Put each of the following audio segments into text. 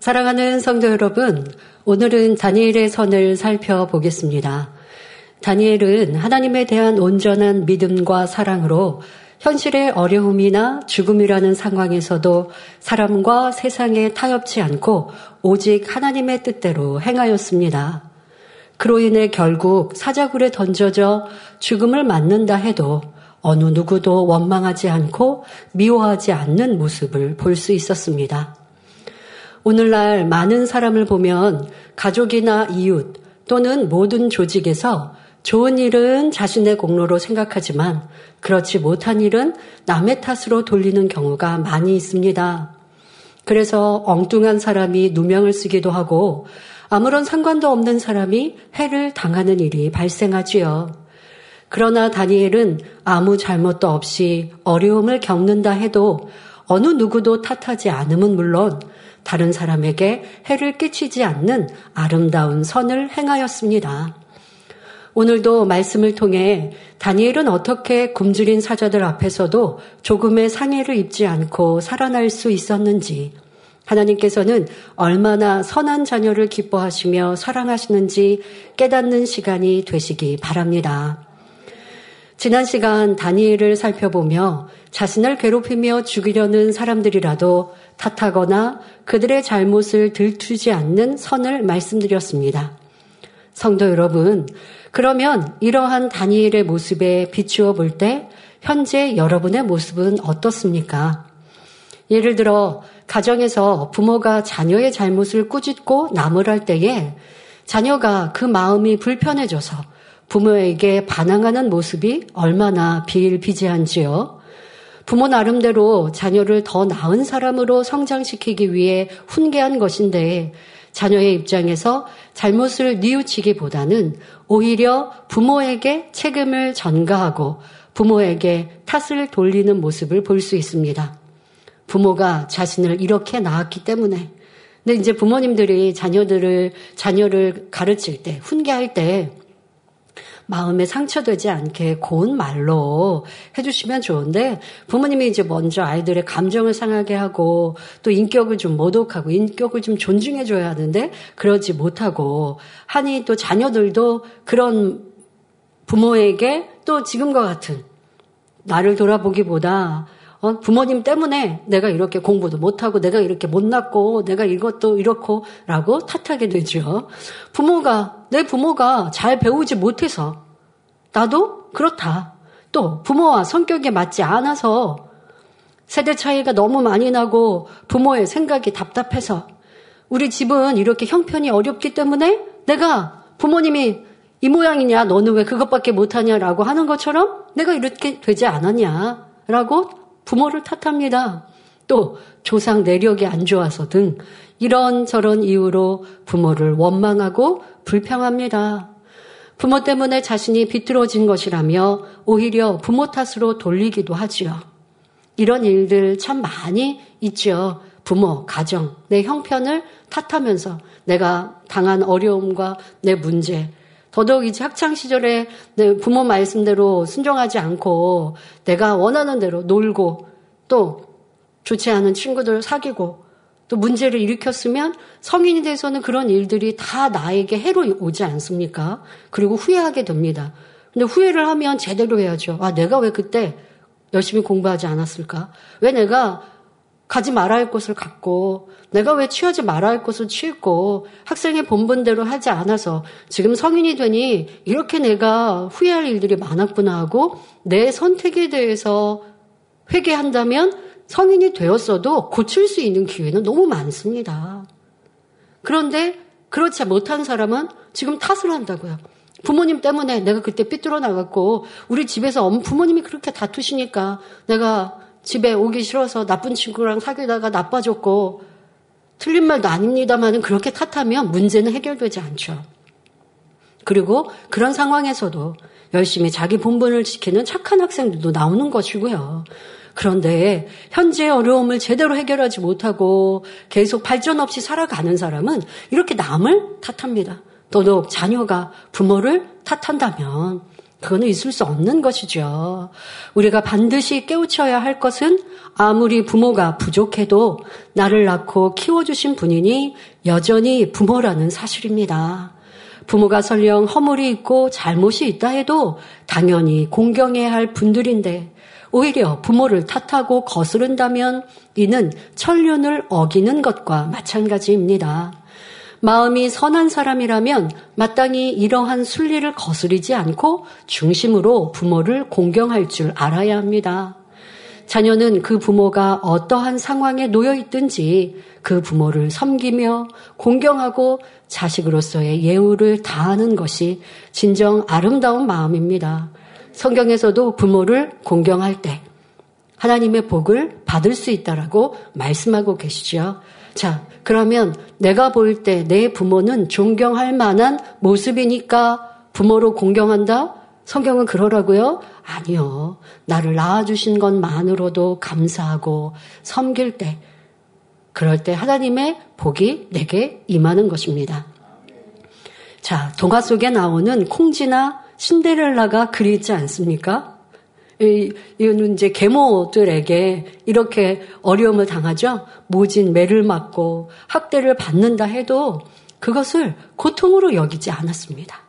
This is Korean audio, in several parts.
사랑하는 성도 여러분, 오늘은 다니엘의 선을 살펴보겠습니다. 다니엘은 하나님에 대한 온전한 믿음과 사랑으로 현실의 어려움이나 죽음이라는 상황에서도 사람과 세상에 타협치 않고 오직 하나님의 뜻대로 행하였습니다. 그로 인해 결국 사자굴에 던져져 죽음을 맞는다 해도 어느 누구도 원망하지 않고 미워하지 않는 모습을 볼 수 있었습니다. 오늘날 많은 사람을 보면 가족이나 이웃 또는 모든 조직에서 좋은 일은 자신의 공로로 생각하지만 그렇지 못한 일은 남의 탓으로 돌리는 경우가 많이 있습니다. 그래서 엉뚱한 사람이 누명을 쓰기도 하고 아무런 상관도 없는 사람이 해를 당하는 일이 발생하지요. 그러나 다니엘은 아무 잘못도 없이 어려움을 겪는다 해도 어느 누구도 탓하지 않음은 물론 다른 사람에게 해를 끼치지 않는 아름다운 선을 행하였습니다. 오늘도 말씀을 통해 다니엘은 어떻게 굶주린 사자들 앞에서도 조금의 상해를 입지 않고 살아날 수 있었는지, 하나님께서는 얼마나 선한 자녀를 기뻐하시며 사랑하시는지 깨닫는 시간이 되시기 바랍니다. 지난 시간 다니엘을 살펴보며 자신을 괴롭히며 죽이려는 사람들이라도 탓하거나 그들의 잘못을 들추지 않는 선을 말씀드렸습니다. 성도 여러분, 그러면 이러한 다니엘의 모습에 비추어 볼 때 현재 여러분의 모습은 어떻습니까? 예를 들어 가정에서 부모가 자녀의 잘못을 꾸짖고 나무랄 때에 자녀가 그 마음이 불편해져서 부모에게 반항하는 모습이 얼마나 비일비재한지요. 부모 나름대로 자녀를 더 나은 사람으로 성장시키기 위해 훈계한 것인데 자녀의 입장에서 잘못을 뉘우치기보다는 오히려 부모에게 책임을 전가하고 부모에게 탓을 돌리는 모습을 볼 수 있습니다. 부모가 자신을 이렇게 낳았기 때문에. 근데 이제 부모님들이 자녀들을, 자녀를 가르칠 때, 훈계할 때, 마음에 상처되지 않게 고운 말로 해주시면 좋은데 부모님이 이제 먼저 아이들의 감정을 상하게 하고 또 인격을 좀 모독하고 인격을 좀 존중해줘야 하는데 그러지 못하고 하니 또 자녀들도 그런 부모에게 또 지금과 같은 나를 돌아보기보다 어, 부모님 때문에 내가 이렇게 공부도 못하고 내가 이렇게 못났고 내가 이것도 이렇고 라고 탓하게 되죠. 부모가, 내 부모가 잘 배우지 못해서 나도 그렇다. 또 부모와 성격에 맞지 않아서 세대 차이가 너무 많이 나고 부모의 생각이 답답해서 우리 집은 이렇게 형편이 어렵기 때문에 내가 부모님이 이 모양이냐 너는 왜 그것밖에 못하냐라고 하는 것처럼 내가 이렇게 되지 않았냐라고 부모를 탓합니다. 또 조상 내력이 안 좋아서 등 이런저런 이유로 부모를 원망하고 불평합니다. 부모 때문에 자신이 비틀어진 것이라며 오히려 부모 탓으로 돌리기도 하지요. 이런 일들 참 많이 있죠. 부모, 가정, 내 형편을 탓하면서 내가 당한 어려움과 내 문제, 더더욱 이제 학창 시절에 내 부모 말씀대로 순종하지 않고 내가 원하는 대로 놀고 또 좋지 않은 친구들 사귀고 또 문제를 일으켰으면 성인이 돼서는 그런 일들이 다 나에게 해로 오지 않습니까? 그리고 후회하게 됩니다. 근데 후회를 하면 제대로 해야죠. 아, 내가 왜 그때 열심히 공부하지 않았을까? 왜 내가 가지 말아야 할 것을 갖고 내가 왜 취하지 말아야 할 것을 취했고 학생의 본분대로 하지 않아서 지금 성인이 되니 이렇게 내가 후회할 일들이 많았구나 하고 내 선택에 대해서 회개한다면 성인이 되었어도 고칠 수 있는 기회는 너무 많습니다. 그런데 그렇지 못한 사람은 지금 탓을 한다고요. 부모님 때문에 내가 그때 삐뚤어 나갔고 우리 집에서 부모님이 그렇게 다투시니까 내가 집에 오기 싫어서 나쁜 친구랑 사귀다가 나빠졌고 틀린 말도 아닙니다만은 그렇게 탓하면 문제는 해결되지 않죠. 그리고 그런 상황에서도 열심히 자기 본분을 지키는 착한 학생들도 나오는 것이고요. 그런데 현재 어려움을 제대로 해결하지 못하고 계속 발전 없이 살아가는 사람은 이렇게 남을 탓합니다. 더더욱 자녀가 부모를 탓한다면 그거는 있을 수 없는 것이죠. 우리가 반드시 깨우쳐야 할 것은 아무리 부모가 부족해도 나를 낳고 키워주신 분이니 여전히 부모라는 사실입니다. 부모가 설령 허물이 있고 잘못이 있다 해도 당연히 공경해야 할 분들인데 오히려 부모를 탓하고 거스른다면 이는 천륜을 어기는 것과 마찬가지입니다. 마음이 선한 사람이라면 마땅히 이러한 순리를 거스르지 않고 중심으로 부모를 공경할 줄 알아야 합니다. 자녀는 그 부모가 어떠한 상황에 놓여 있든지 그 부모를 섬기며 공경하고 자식으로서의 예우를 다하는 것이 진정 아름다운 마음입니다. 성경에서도 부모를 공경할 때 하나님의 복을 받을 수 있다라고 말씀하고 계시죠. 자, 그러면 내가 볼 때 내 부모는 존경할 만한 모습이니까 부모로 공경한다? 성경은 그러라고요? 아니요. 나를 낳아주신 것만으로도 감사하고 섬길 때, 그럴 때 하나님의 복이 내게 임하는 것입니다. 자, 동화 속에 나오는 콩지나 신데렐라가 그리지 않습니까? 이거는 이제 계모들에게 이렇게 어려움을 당하죠. 모진 매를 맞고 학대를 받는다 해도 그것을 고통으로 여기지 않았습니다.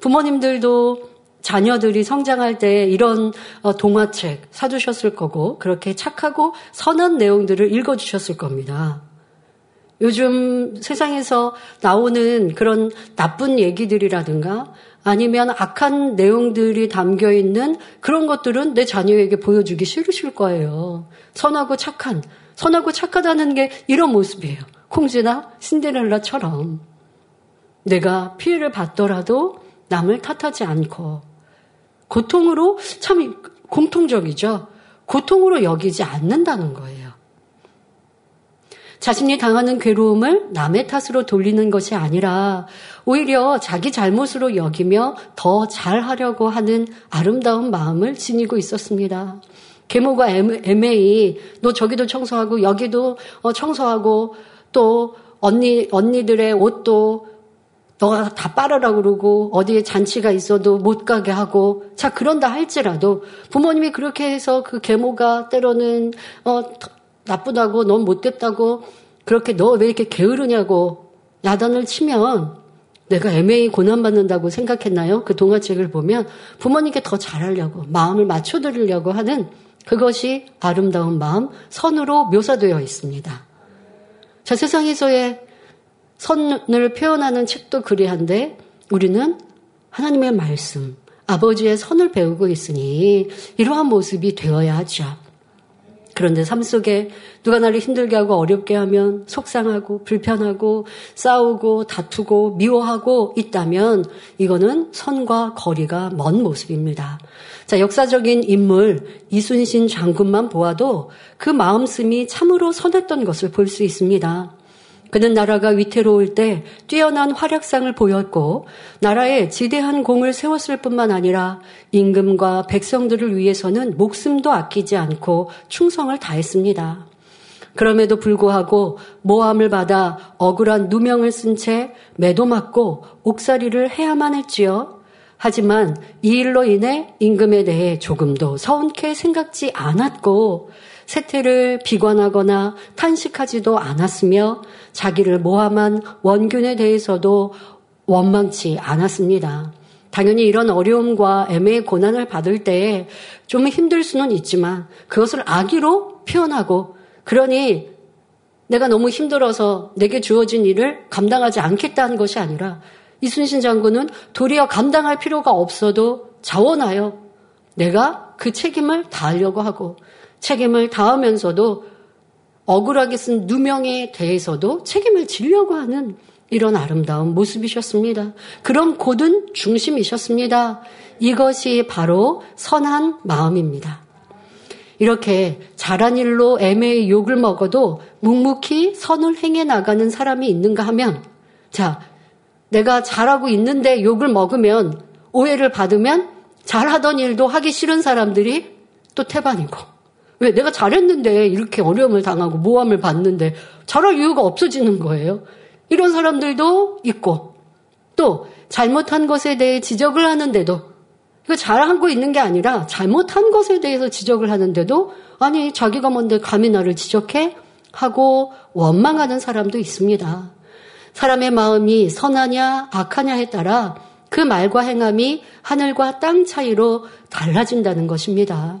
부모님들도 자녀들이 성장할 때 이런 어, 동화책 사주셨을 거고 그렇게 착하고 선한 내용들을 읽어주셨을 겁니다. 요즘 세상에서 나오는 그런 나쁜 얘기들이라든가 아니면 악한 내용들이 담겨 있는 그런 것들은 내 자녀에게 보여주기 싫으실 거예요. 선하고 착한, 선하고 착하다는 게 이런 모습이에요. 콩지나 신데렐라처럼. 내가 피해를 받더라도 남을 탓하지 않고 고통으로 참 공통적이죠. 고통으로 여기지 않는다는 거예요. 자신이 당하는 괴로움을 남의 탓으로 돌리는 것이 아니라 오히려 자기 잘못으로 여기며 더 잘하려고 하는 아름다운 마음을 지니고 있었습니다. 계모가 애매히 너 저기도 청소하고 여기도 어, 청소하고 또 언니 언니들의 옷도 너가 다 빨아라 그러고 어디에 잔치가 있어도 못 가게 하고 자 그런다 할지라도 부모님이 그렇게 해서 그 계모가 때로는 어 나쁘다고 넌 못됐다고 그렇게 너 왜 이렇게 게으르냐고 야단을 치면 내가 애매히 고난받는다고 생각했나요? 그 동화책을 보면 부모님께 더 잘하려고 마음을 맞춰드리려고 하는 그것이 아름다운 마음, 선으로 묘사되어 있습니다. 자, 세상에서의 선을 표현하는 책도 그리한데 우리는 하나님의 말씀, 아버지의 선을 배우고 있으니 이러한 모습이 되어야 하죠. 그런데 삶 속에 누가 나를 힘들게 하고 어렵게 하면 속상하고 불편하고 싸우고 다투고 미워하고 있다면 이거는 선과 거리가 먼 모습입니다. 자, 역사적인 인물 이순신 장군만 보아도 그 마음씀이 참으로 선했던 것을 볼 수 있습니다. 그는 나라가 위태로울 때 뛰어난 활약상을 보였고 나라에 지대한 공을 세웠을 뿐만 아니라 임금과 백성들을 위해서는 목숨도 아끼지 않고 충성을 다했습니다. 그럼에도 불구하고 모함을 받아 억울한 누명을 쓴 채 매도 맞고 옥살이를 해야만 했지요. 하지만 이 일로 인해 임금에 대해 조금도 서운케 생각지 않았고 세태를 비관하거나 탄식하지도 않았으며 자기를 모함한 원균에 대해서도 원망치 않았습니다. 당연히 이런 어려움과 애매의 고난을 받을 때좀 힘들 수는 있지만 그것을 악의로 표현하고 그러니 내가 너무 힘들어서 내게 주어진 일을 감당하지 않겠다는 것이 아니라 이순신 장군은 도리어 감당할 필요가 없어도 자원하여 내가 그 책임을 다하려고 하고 책임을 다하면서도 억울하게 쓴 누명에 대해서도 책임을 지려고 하는 이런 아름다운 모습이셨습니다. 그런 고든 중심이셨습니다. 이것이 바로 선한 마음입니다. 이렇게 잘한 일로 애매히 욕을 먹어도 묵묵히 선을 행해 나가는 사람이 있는가 하면, 자, 내가 잘하고 있는데 욕을 먹으면, 오해를 받으면, 잘하던 일도 하기 싫은 사람들이 또 태반이고, 왜 내가 잘했는데 이렇게 어려움을 당하고 모함을 받는데 잘할 이유가 없어지는 거예요. 이런 사람들도 있고 또 잘못한 것에 대해 지적을 하는데도 이거 잘하고 있는 게 아니라 잘못한 것에 대해서 지적을 하는데도 아니 자기가 뭔데 감히 나를 지적해 하고 원망하는 사람도 있습니다. 사람의 마음이 선하냐 악하냐에 따라 그 말과 행함이 하늘과 땅 차이로 달라진다는 것입니다.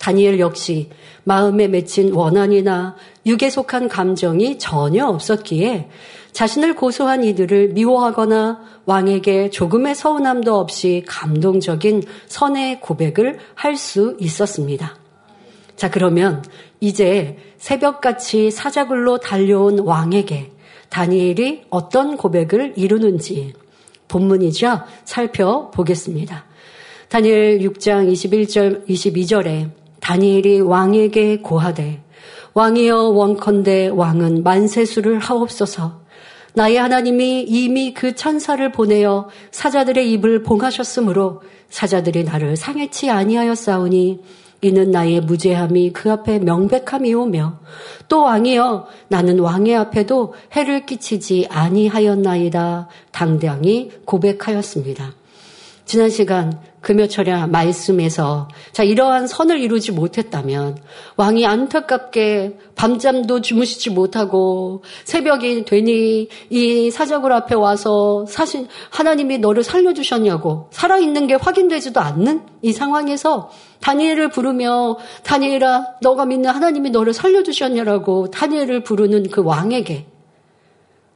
다니엘 역시 마음에 맺힌 원한이나 육에 속한 감정이 전혀 없었기에 자신을 고소한 이들을 미워하거나 왕에게 조금의 서운함도 없이 감동적인 선의 고백을 할 수 있었습니다. 자, 그러면 이제 새벽같이 사자굴로 달려온 왕에게 다니엘이 어떤 고백을 이루는지 본문이죠. 살펴보겠습니다. 다니엘 6장 21절, 22절에 다니엘이 왕에게 고하되 왕이여 원컨대 왕은 만세수를 하옵소서 나의 하나님이 이미 그 천사를 보내어 사자들의 입을 봉하셨으므로 사자들이 나를 상해치 아니하였사오니 이는 나의 무죄함이 그 앞에 명백함이오며 또 왕이여 나는 왕의 앞에도 해를 끼치지 아니하였나이다 당당히 고백하였습니다. 지난 시간 금요철야 말씀에서 자 이러한 선을 이루지 못했다면 왕이 안타깝게 밤잠도 주무시지 못하고 새벽이 되니 이 사자굴 앞에 와서 사실 하나님이 너를 살려주셨냐고 살아있는 게 확인되지도 않는 이 상황에서 다니엘을 부르며 다니엘아 너가 믿는 하나님이 너를 살려주셨냐라고 다니엘을 부르는 그 왕에게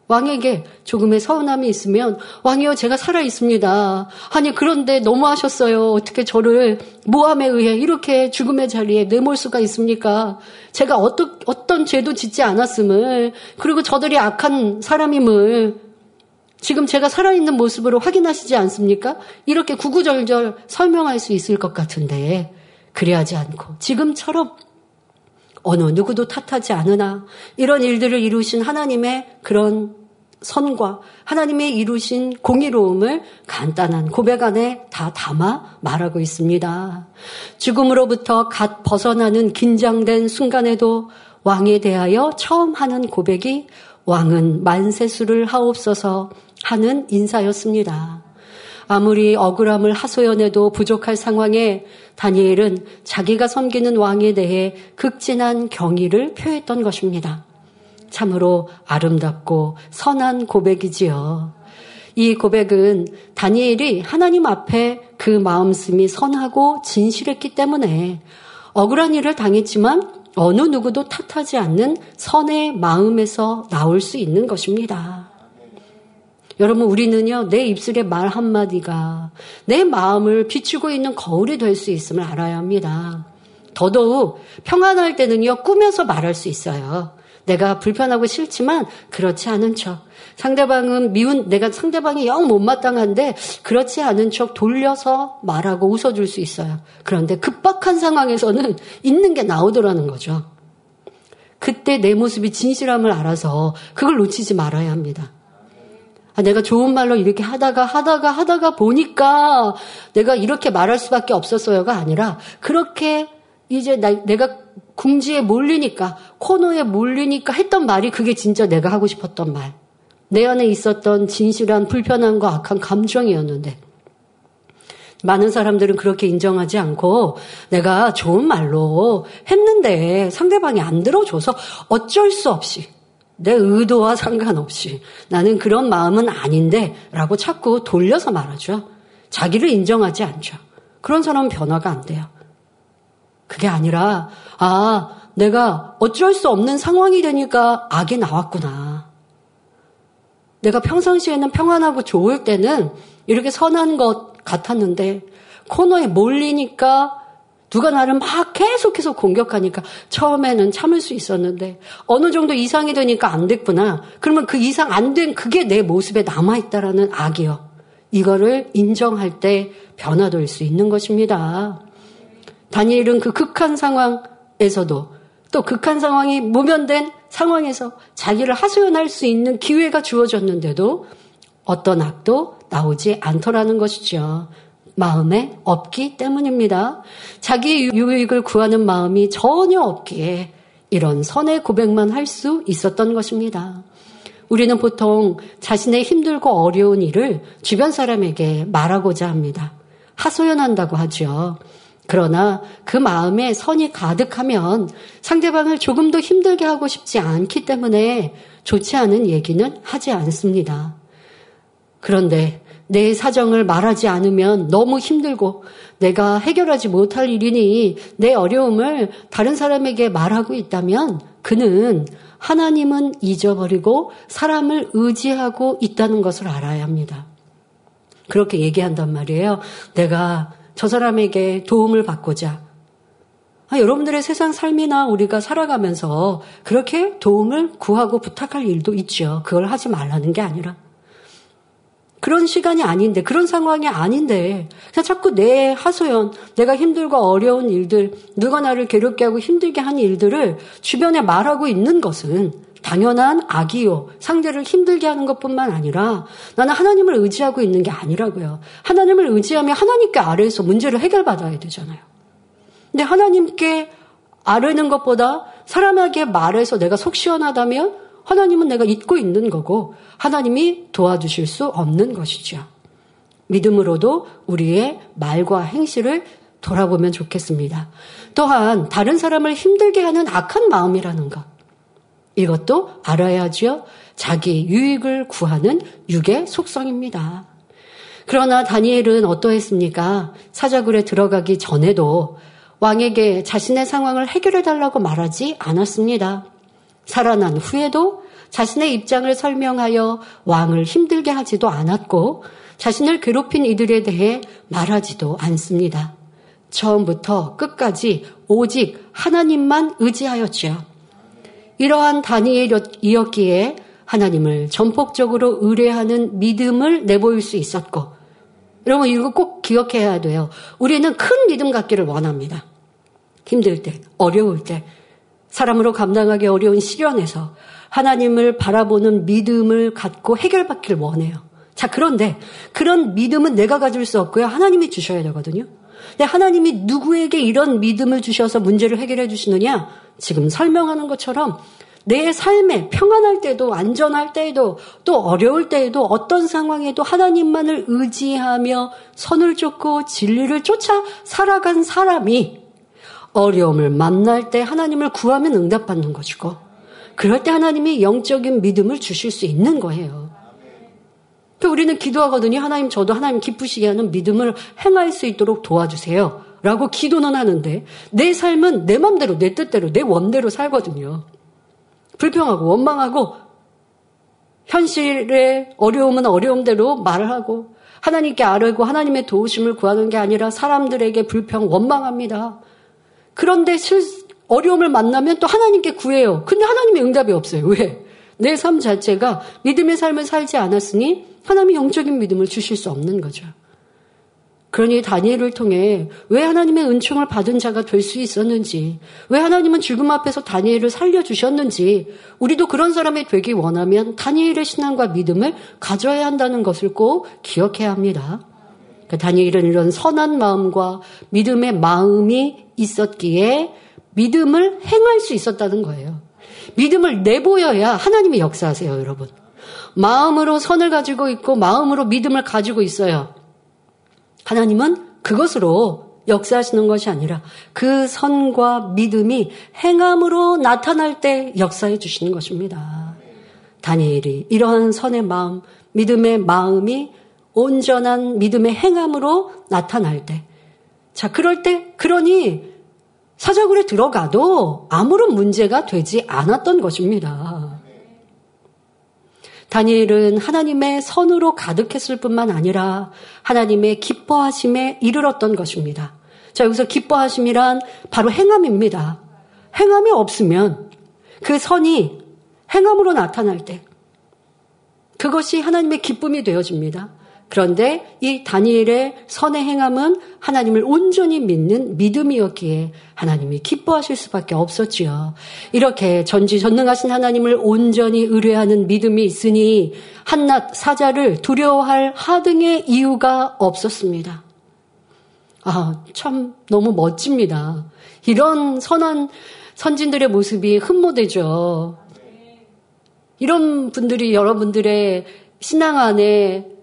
왕에게 조금의 서운함이 있으면 왕이여 제가 살아 있습니다. 아니 그런데 너무하셨어요. 어떻게 저를 모함에 의해 이렇게 죽음의 자리에 내몰 수가 있습니까? 제가 어떤 어떤 죄도 짓지 않았음을 그리고 저들이 악한 사람임을 지금 제가 살아있는 모습으로 확인하시지 않습니까? 이렇게 구구절절 설명할 수 있을 것 같은데 그래하지 않고 지금처럼 어느 누구도 탓하지 않으나 이런 일들을 이루신 하나님의 그런 선과 하나님의 이루신 공의로움을 간단한 고백 안에 다 담아 말하고 있습니다. 죽음으로부터 갓 벗어나는 긴장된 순간에도 왕에 대하여 처음 하는 고백이 왕은 만세수를 하옵소서 하는 인사였습니다. 아무리 억울함을 하소연해도 부족할 상황에 다니엘은 자기가 섬기는 왕에 대해 극진한 경의를 표했던 것입니다. 참으로 아름답고 선한 고백이지요. 이 고백은 다니엘이 하나님 앞에 그 마음씀이 선하고 진실했기 때문에 억울한 일을 당했지만 어느 누구도 탓하지 않는 선의 마음에서 나올 수 있는 것입니다. 여러분, 우리는요, 내 입술의 말 한마디가 내 마음을 비추고 있는 거울이 될 수 있음을 알아야 합니다. 더더욱 평안할 때는요, 꾸며서 말할 수 있어요. 내가 불편하고 싫지만 그렇지 않은 척. 상대방은 미운, 내가 상대방이 영 못마땅한데 그렇지 않은 척 돌려서 말하고 웃어줄 수 있어요. 그런데 급박한 상황에서는 있는 게 나오더라는 거죠. 그때 내 모습이 진실함을 알아서 그걸 놓치지 말아야 합니다. 아, 내가 좋은 말로 이렇게 하다가 하다가 하다가 보니까 내가 이렇게 말할 수밖에 없었어요가 아니라 그렇게 이제 나, 내가 궁지에 몰리니까 코너에 몰리니까 했던 말이 그게 진짜 내가 하고 싶었던 말. 내 안에 있었던 진실한 불편함과 악한 감정이었는데 많은 사람들은 그렇게 인정하지 않고 내가 좋은 말로 했는데 상대방이 안 들어줘서 어쩔 수 없이 내 의도와 상관없이 나는 그런 마음은 아닌데 라고 자꾸 돌려서 말하죠. 자기를 인정하지 않죠. 그런 사람은 변화가 안 돼요. 그게 아니라, 아, 내가 어쩔 수 없는 상황이 되니까 악이 나왔구나. 내가 평상시에는 평안하고 좋을 때는 이렇게 선한 것 같았는데, 코너에 몰리니까 누가 나를 막 계속해서 공격하니까 처음에는 참을 수 있었는데 어느 정도 이상이 되니까 안 됐구나. 그러면 그 이상 안 된 그게 내 모습에 남아있다라는 악이요. 이거를 인정할 때 변화될 수 있는 것입니다. 다니엘은 그 극한 상황에서도 또 극한 상황이 모면된 상황에서 자기를 하소연할 수 있는 기회가 주어졌는데도 어떤 악도 나오지 않더라는 것이죠. 마음에 없기 때문입니다. 자기 유익을 구하는 마음이 전혀 없기에 이런 선의 고백만 할 수 있었던 것입니다. 우리는 보통 자신의 힘들고 어려운 일을 주변 사람에게 말하고자 합니다. 하소연한다고 하죠. 그러나 그 마음에 선이 가득하면 상대방을 조금 더 힘들게 하고 싶지 않기 때문에 좋지 않은 얘기는 하지 않습니다. 그런데 내 사정을 말하지 않으면 너무 힘들고 내가 해결하지 못할 일이니 내 어려움을 다른 사람에게 말하고 있다면 그는 하나님은 잊어버리고 사람을 의지하고 있다는 것을 알아야 합니다. 그렇게 얘기한단 말이에요. 내가 저 사람에게 도움을 받고자. 아, 여러분들의 세상 삶이나 우리가 살아가면서 그렇게 도움을 구하고 부탁할 일도 있죠. 그걸 하지 말라는 게 아니라. 그런 시간이 아닌데, 그런 상황이 아닌데, 그냥 자꾸 내 하소연, 내가 힘들고 어려운 일들, 누가 나를 괴롭게 하고 힘들게 하는 일들을 주변에 말하고 있는 것은 당연한 악이요. 상대를 힘들게 하는 것 뿐만 아니라 나는 하나님을 의지하고 있는 게 아니라고요. 하나님을 의지하면 하나님께 아래에서 문제를 해결받아야 되잖아요. 근데 하나님께 아뢰는 것보다 사람에게 말해서 내가 속 시원하다면 하나님은 내가 잊고 있는 거고 하나님이 도와주실 수 없는 것이죠. 믿음으로도 우리의 말과 행실을 돌아보면 좋겠습니다. 또한 다른 사람을 힘들게 하는 악한 마음이라는 것. 이것도 알아야지요. 자기 유익을 구하는 육의 속성입니다. 그러나 다니엘은 어떠했습니까? 사자굴에 들어가기 전에도 왕에게 자신의 상황을 해결해 달라고 말하지 않았습니다. 살아난 후에도 자신의 입장을 설명하여 왕을 힘들게 하지도 않았고 자신을 괴롭힌 이들에 대해 말하지도 않습니다. 처음부터 끝까지 오직 하나님만 의지하였지요. 이러한 다니엘이었기에 하나님을 전폭적으로 의뢰하는 믿음을 내보일 수 있었고, 여러분 이거 꼭 기억해야 돼요. 우리는 큰 믿음 갖기를 원합니다. 힘들 때, 어려울 때, 사람으로 감당하기 어려운 시련에서 하나님을 바라보는 믿음을 갖고 해결받기를 원해요. 자, 그런데 그런 믿음은 내가 가질 수 없고요. 하나님이 주셔야 되거든요. 근데 하나님이 누구에게 이런 믿음을 주셔서 문제를 해결해 주시느냐? 지금 설명하는 것처럼 내 삶에 평안할 때도 안전할 때에도 또 어려울 때에도 어떤 상황에도 하나님만을 의지하며 선을 쫓고 진리를 쫓아 살아간 사람이 어려움을 만날 때 하나님을 구하면 응답받는 것이고 그럴 때 하나님이 영적인 믿음을 주실 수 있는 거예요. 그 우리는 기도하거든요. 하나님 저도 하나님 기쁘시게 하는 믿음을 행할 수 있도록 도와주세요. 라고 기도는 하는데 내 삶은 내 맘대로 내 뜻대로 내 원대로 살거든요. 불평하고 원망하고 현실의 어려움은 어려움대로 말을 하고 하나님께 아뢰고 하나님의 도우심을 구하는 게 아니라 사람들에게 불평 원망합니다. 그런데 실, 어려움을 만나면 또 하나님께 구해요. 근데 하나님의 응답이 없어요. 왜? 내 삶 자체가 믿음의 삶을 살지 않았으니 하나님이 영적인 믿음을 주실 수 없는 거죠. 그러니 다니엘을 통해 왜 하나님의 은총을 받은 자가 될 수 있었는지, 왜 하나님은 죽음 앞에서 다니엘을 살려주셨는지, 우리도 그런 사람이 되기 원하면 다니엘의 신앙과 믿음을 가져야 한다는 것을 꼭 기억해야 합니다. 그 다니엘은 이런 선한 마음과 믿음의 마음이 있었기에 믿음을 행할 수 있었다는 거예요. 믿음을 내보여야 하나님이 역사하세요, 여러분. 마음으로 선을 가지고 있고 마음으로 믿음을 가지고 있어요. 하나님은 그것으로 역사하시는 것이 아니라 그 선과 믿음이 행함으로 나타날 때 역사해 주시는 것입니다. 다니엘이 이러한 선의 마음, 믿음의 마음이 온전한 믿음의 행함으로 나타날 때. 자, 그럴 때, 그러니 사자굴에 들어가도 아무런 문제가 되지 않았던 것입니다. 다니엘은 하나님의 선으로 가득했을 뿐만 아니라 하나님의 기뻐하심에 이르렀던 것입니다. 자, 여기서 기뻐하심이란 바로 행함입니다. 행함이 없으면 그 선이 행함으로 나타날 때 그것이 하나님의 기쁨이 되어집니다. 그런데 이 다니엘의 선의 행함은 하나님을 온전히 믿는 믿음이었기에 하나님이 기뻐하실 수밖에 없었지요. 이렇게 전지전능하신 하나님을 온전히 의뢰하는 믿음이 있으니 한낱 사자를 두려워할 하등의 이유가 없었습니다. 아, 참 너무 멋집니다. 이런 선한 선진들의 모습이 흠모되죠. 이런 분들이 여러분들의 신앙 안에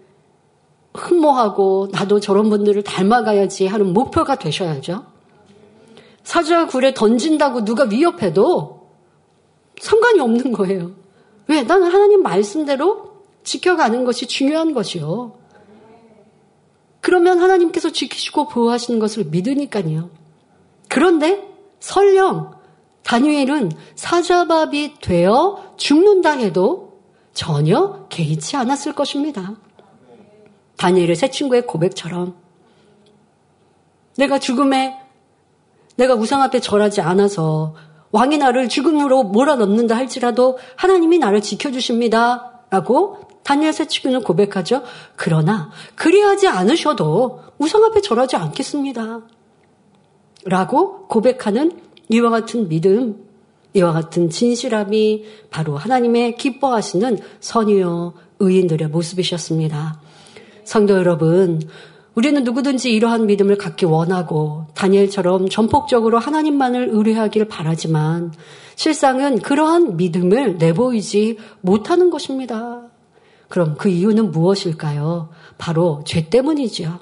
흠모하고 나도 저런 분들을 닮아가야지 하는 목표가 되셔야죠. 사자 굴에 던진다고 누가 위협해도 상관이 없는 거예요. 왜? 나는 하나님 말씀대로 지켜가는 것이 중요한 것이요. 그러면 하나님께서 지키시고 보호하시는 것을 믿으니까요. 그런데 설령 다니엘은 사자밥이 되어 죽는다 해도 전혀 개의치 않았을 것입니다. 다니엘의 새 친구의 고백처럼 내가 죽음에 내가 우상 앞에 절하지 않아서 왕이 나를 죽음으로 몰아넣는다 할지라도 하나님이 나를 지켜주십니다. 라고 다니엘 새 친구는 고백하죠. 그러나 그리하지 않으셔도 우상 앞에 절하지 않겠습니다. 라고 고백하는 이와 같은 믿음, 이와 같은 진실함이 바로 하나님의 기뻐하시는 선유여 의인들의 모습이셨습니다. 성도 여러분, 우리는 누구든지 이러한 믿음을 갖기 원하고 다니엘처럼 전폭적으로 하나님만을 의뢰하길 바라지만 실상은 그러한 믿음을 내보이지 못하는 것입니다. 그럼 그 이유는 무엇일까요? 바로 죄 때문이지요.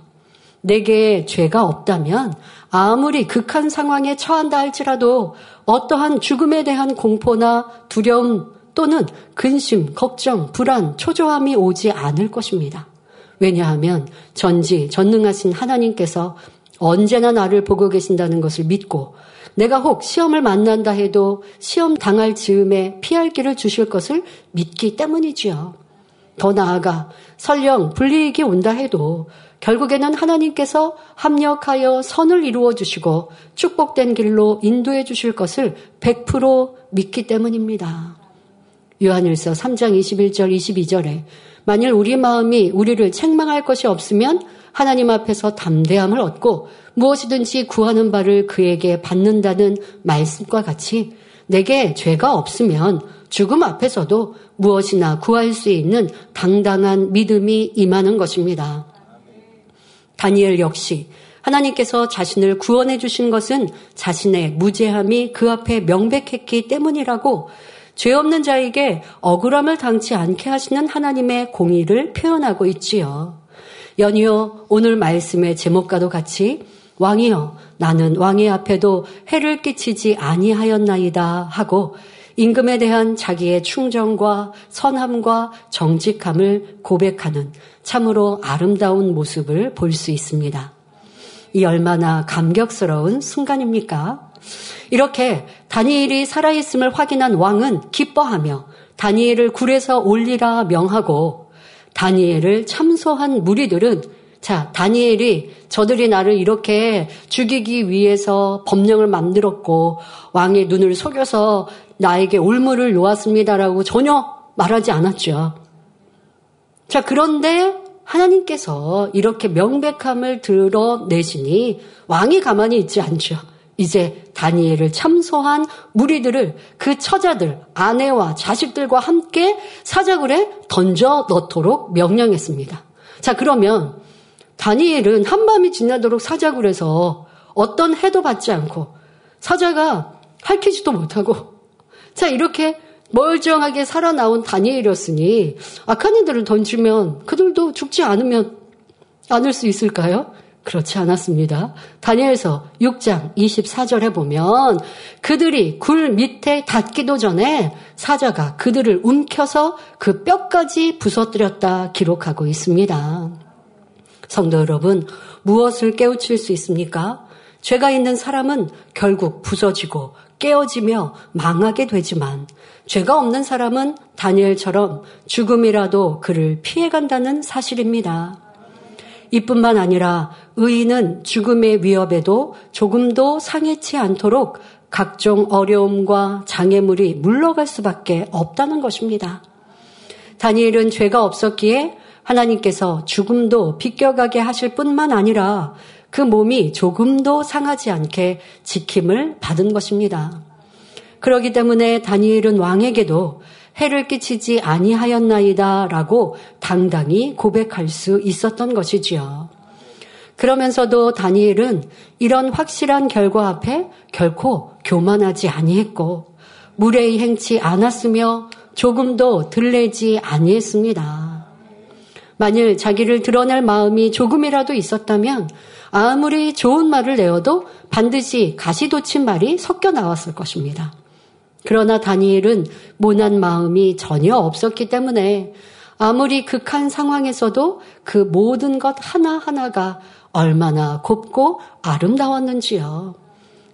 내게 죄가 없다면 아무리 극한 상황에 처한다 할지라도 어떠한 죽음에 대한 공포나 두려움 또는 근심, 걱정, 불안, 초조함이 오지 않을 것입니다. 왜냐하면 전지, 전능하신 하나님께서 언제나 나를 보고 계신다는 것을 믿고 내가 혹 시험을 만난다 해도 시험 당할 즈음에 피할 길을 주실 것을 믿기 때문이지요. 더 나아가 설령 불리익이 온다 해도 결국에는 하나님께서 합력하여 선을 이루어 주시고 축복된 길로 인도해 주실 것을 100% 믿기 때문입니다. 요한일서 3장 21절 22절에 만일 우리 마음이 우리를 책망할 것이 없으면 하나님 앞에서 담대함을 얻고 무엇이든지 구하는 바를 그에게 받는다는 말씀과 같이 내게 죄가 없으면 죽음 앞에서도 무엇이나 구할 수 있는 당당한 믿음이 임하는 것입니다. 다니엘 역시 하나님께서 자신을 구원해 주신 것은 자신의 무죄함이 그 앞에 명백했기 때문이라고 죄 없는 자에게 억울함을 당치 않게 하시는 하나님의 공의를 표현하고 있지요. 연이어 오늘 말씀의 제목과도 같이 왕이여 나는 왕의 앞에도 해를 끼치지 아니하였나이다 하고 임금에 대한 자기의 충정과 선함과 정직함을 고백하는 참으로 아름다운 모습을 볼 수 있습니다. 이 얼마나 감격스러운 순간입니까? 이렇게 다니엘이 살아있음을 확인한 왕은 기뻐하며 다니엘을 굴에서 올리라 명하고 다니엘을 참소한 무리들은 자, 다니엘이 저들이 나를 이렇게 죽이기 위해서 법령을 만들었고 왕의 눈을 속여서 나에게 올무를 놓았습니다라고 전혀 말하지 않았죠. 자, 그런데 하나님께서 이렇게 명백함을 드러내시니 왕이 가만히 있지 않죠. 이제 다니엘을 참소한 무리들을 그 처자들, 아내와 자식들과 함께 사자굴에 던져 넣도록 명령했습니다. 자, 그러면 다니엘은 한밤이 지나도록 사자굴에서 어떤 해도 받지 않고 사자가 할퀴지도 못하고 자, 이렇게 멀쩡하게 살아나온 다니엘이었으니 악한 이들을 던지면 그들도 죽지 않으면 않을 수 있을까요? 그렇지 않았습니다. 다니엘서 6장 24절에 보면 그들이 굴 밑에 닿기도 전에 사자가 그들을 움켜서 그 뼈까지 부서뜨렸다 기록하고 있습니다. 성도 여러분, 무엇을 깨우칠 수 있습니까? 죄가 있는 사람은 결국 부서지고 깨어지며 망하게 되지만 죄가 없는 사람은 다니엘처럼 죽음이라도 그를 피해간다는 사실입니다. 이뿐만 아니라 의인은 죽음의 위협에도 조금도 상해치 않도록 각종 어려움과 장애물이 물러갈 수밖에 없다는 것입니다. 다니엘은 죄가 없었기에 하나님께서 죽음도 비껴가게 하실 뿐만 아니라 그 몸이 조금도 상하지 않게 지킴을 받은 것입니다. 그러기 때문에 다니엘은 왕에게도 해를 끼치지 아니하였나이다라고 당당히 고백할 수 있었던 것이지요. 그러면서도 다니엘은 이런 확실한 결과 앞에 결코 교만하지 아니했고 무례히 행치 않았으며 조금도 들레지 아니했습니다. 만일 자기를 드러낼 마음이 조금이라도 있었다면 아무리 좋은 말을 내어도 반드시 가시돋친 말이 섞여 나왔을 것입니다. 그러나 다니엘은 모난 마음이 전혀 없었기 때문에 아무리 극한 상황에서도 그 모든 것 하나하나가 얼마나 곱고 아름다웠는지요.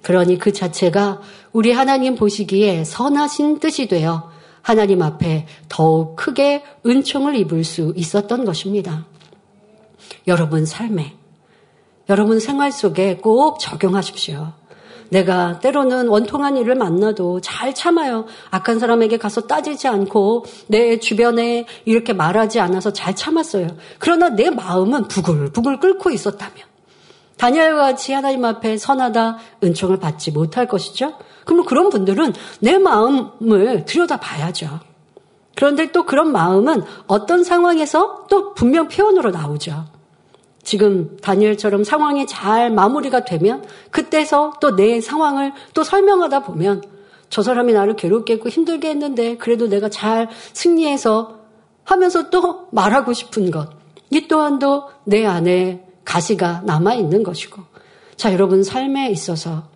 그러니 그 자체가 우리 하나님 보시기에 선하신 뜻이 되어 하나님 앞에 더욱 크게 은총을 입을 수 있었던 것입니다. 여러분 삶에, 여러분 생활 속에 꼭 적용하십시오. 내가 때로는 원통한 일을 만나도 잘 참아요. 악한 사람에게 가서 따지지 않고 내 주변에 이렇게 말하지 않아서 잘 참았어요. 그러나 내 마음은 부글부글 끓고 있었다면 다니엘과 같이 하나님 앞에 선하다 은총을 받지 못할 것이죠. 그러면 그런 분들은 내 마음을 들여다봐야죠. 그런데 또 그런 마음은 어떤 상황에서 또 분명 표현으로 나오죠. 지금 다니엘처럼 상황이 잘 마무리가 되면 그때서 또 내 상황을 또 설명하다 보면 저 사람이 나를 괴롭게 했고 힘들게 했는데 그래도 내가 잘 승리해서 하면서 또 말하고 싶은 것. 이 또한도 내 안에 가시가 남아 있는 것이고. 자, 여러분 삶에 있어서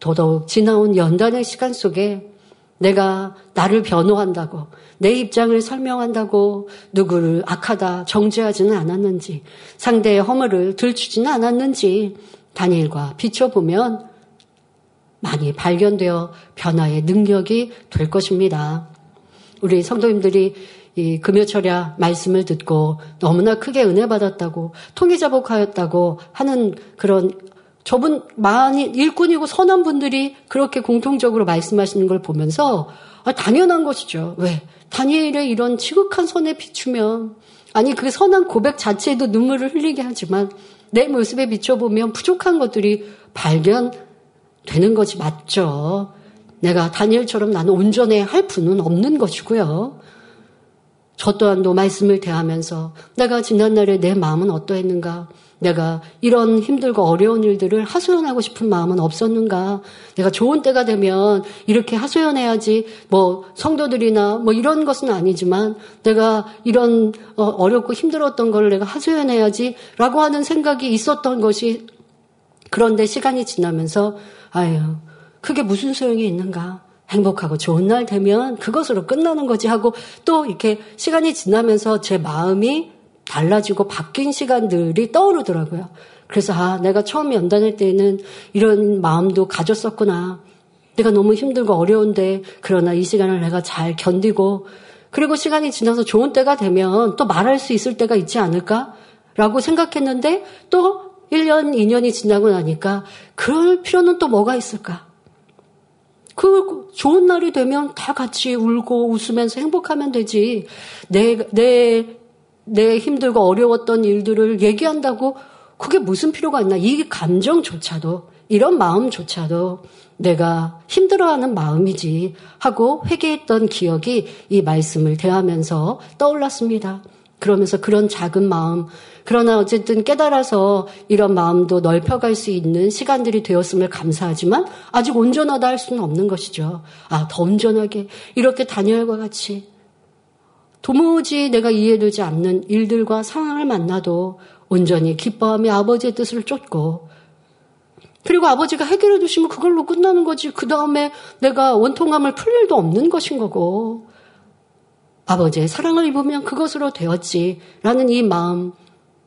더더욱 지나온 연단의 시간 속에 내가 나를 변호한다고 내 입장을 설명한다고 누구를 악하다 정죄하지는 않았는지 상대의 허물을 들추지는 않았는지 다니엘과 비춰보면 많이 발견되어 변화의 능력이 될 것입니다. 우리 성도님들이 이 금요철야 말씀을 듣고 너무나 크게 은혜 받았다고 통일자복하였다고 하는 그런 저분 많이 일꾼이고 선한 분들이 그렇게 공통적으로 말씀하시는 걸 보면서 아, 당연한 것이죠. 왜? 다니엘의 이런 지극한 선에 비추면 아니 그 선한 고백 자체에도 눈물을 흘리게 하지만 내 모습에 비춰보면 부족한 것들이 발견되는 것이 맞죠. 내가 다니엘처럼 나는 온전해야 할 분은 없는 것이고요. 저 또한도 말씀을 대하면서 내가 지난날에 내 마음은 어떠했는가? 내가 이런 힘들고 어려운 일들을 하소연하고 싶은 마음은 없었는가? 내가 좋은 때가 되면 이렇게 하소연해야지 뭐 성도들이나 뭐 이런 것은 아니지만 내가 이런 어, 어렵고 힘들었던 걸 내가 하소연해야지 라고 하는 생각이 있었던 것이 그런데 시간이 지나면서 아유, 그게 무슨 소용이 있는가? 행복하고 좋은 날 되면 그것으로 끝나는 거지 하고 또 이렇게 시간이 지나면서 제 마음이 달라지고 바뀐 시간들이 떠오르더라고요. 그래서 아, 내가 처음 연단할 때는 이런 마음도 가졌었구나. 내가 너무 힘들고 어려운데 그러나 이 시간을 내가 잘 견디고 그리고 시간이 지나서 좋은 때가 되면 또 말할 수 있을 때가 있지 않을까 라고 생각했는데 또 1년, 2년이 지나고 나니까 그럴 필요는 또 뭐가 있을까? 그 좋은 날이 되면 다 같이 울고 웃으면서 행복하면 되지. 내, 내 내 힘들고 어려웠던 일들을 얘기한다고 그게 무슨 필요가 있나. 이 감정조차도, 이런 마음조차도 내가 힘들어하는 마음이지 하고 회개했던 기억이 이 말씀을 대하면서 떠올랐습니다. 그러면서 그런 작은 마음, 그러나 어쨌든 깨달아서 이런 마음도 넓혀갈 수 있는 시간들이 되었음을 감사하지만 아직 온전하다 할 수는 없는 것이죠. 아, 더 온전하게 이렇게 다니엘과 같이 도무지 내가 이해되지 않는 일들과 상황을 만나도 온전히 기뻐하며 아버지의 뜻을 쫓고 그리고 아버지가 해결해 주시면 그걸로 끝나는 거지. 그 다음에 내가 원통함을 풀 일도 없는 것인 거고 아버지의 사랑을 입으면 그것으로 되었지. 라는 이 마음,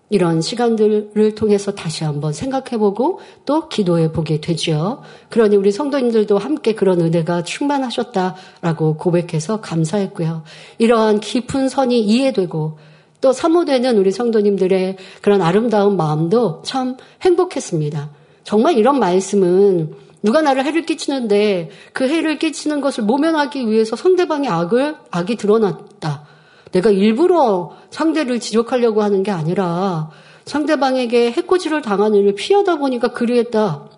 이런 시간들을 통해서 다시 한번 생각해보고 또 기도해 보게 되죠. 그러니 우리 성도님들도 함께 그런 은혜가 충만하셨다라고 고백해서 감사했고요. 이러한 깊은 선이 이해되고 또 사모되는 우리 성도님들의 그런 아름다운 마음도 참 행복했습니다. 정말 이런 말씀은 누가 나를 해를 끼치는데 그 해를 끼치는 것을 모면하기 위해서 상대방의 악을, 악이 드러났 다. 내가 일부러 상대를 지적하려고 하는 게 아니라 상대방에게 해코지를 당하는 일을 피하다 보니까 그리했다.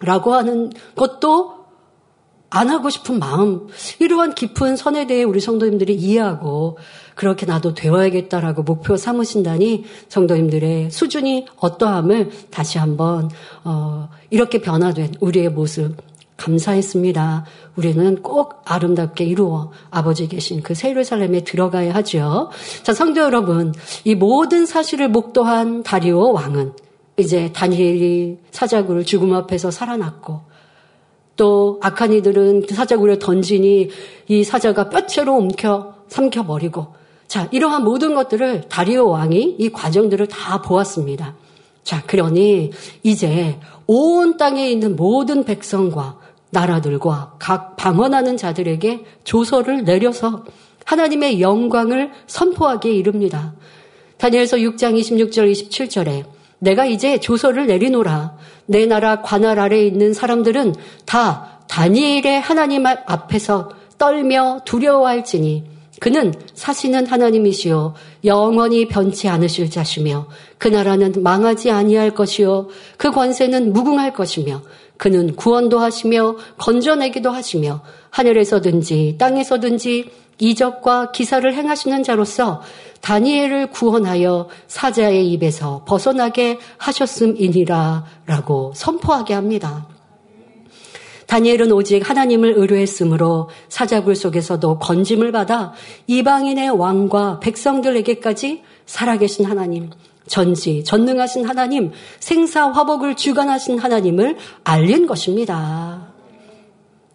라고 하는 것도 안 하고 싶은 마음, 이러한 깊은 선에 대해 우리 성도님들이 이해하고 그렇게 나도 되어야겠다라고 목표 삼으신다니 성도님들의 수준이 어떠함을 다시 한번 어, 이렇게 변화된 우리의 모습 감사했습니다. 우리는 꼭 아름답게 이루어 아버지 계신 그 세루살렘에 들어가야 하죠. 자, 성도 여러분, 이 모든 사실을 목도한 다리오 왕은 이제 다니엘이 사자굴을 죽음 앞에서 살아났고 또 악한 이들은 그 사자굴에 던지니 이 사자가 뼈채로 움켜 삼켜버리고 자, 이러한 모든 것들을 다리오 왕이 이 과정들을 다 보았습니다. 자, 그러니 이제 온 땅에 있는 모든 백성과 나라들과 각 방언하는 자들에게 조서를 내려서 하나님의 영광을 선포하기에 이릅니다. 다니엘서 6장 26절 27절에 내가 이제 조서를 내리노라. 내 나라 관할 아래에 있는 사람들은 다 다니엘의 하나님 앞에서 떨며 두려워할지니 그는 사시는 하나님이시요 영원히 변치 않으실 자시며 그 나라는 망하지 아니할 것이요 그 권세는 무궁할 것이며 그는 구원도 하시며 건져내기도 하시며 하늘에서든지 땅에서든지 이적과 기사를 행하시는 자로서 다니엘을 구원하여 사자의 입에서 벗어나게 하셨음이니라 라고 선포하게 합니다. 다니엘은 오직 하나님을 의뢰했으므로 사자굴 속에서도 건짐을 받아 이방인의 왕과 백성들에게까지 살아계신 하나님, 전지, 전능하신 하나님, 생사 화복을 주관하신 하나님을 알린 것입니다.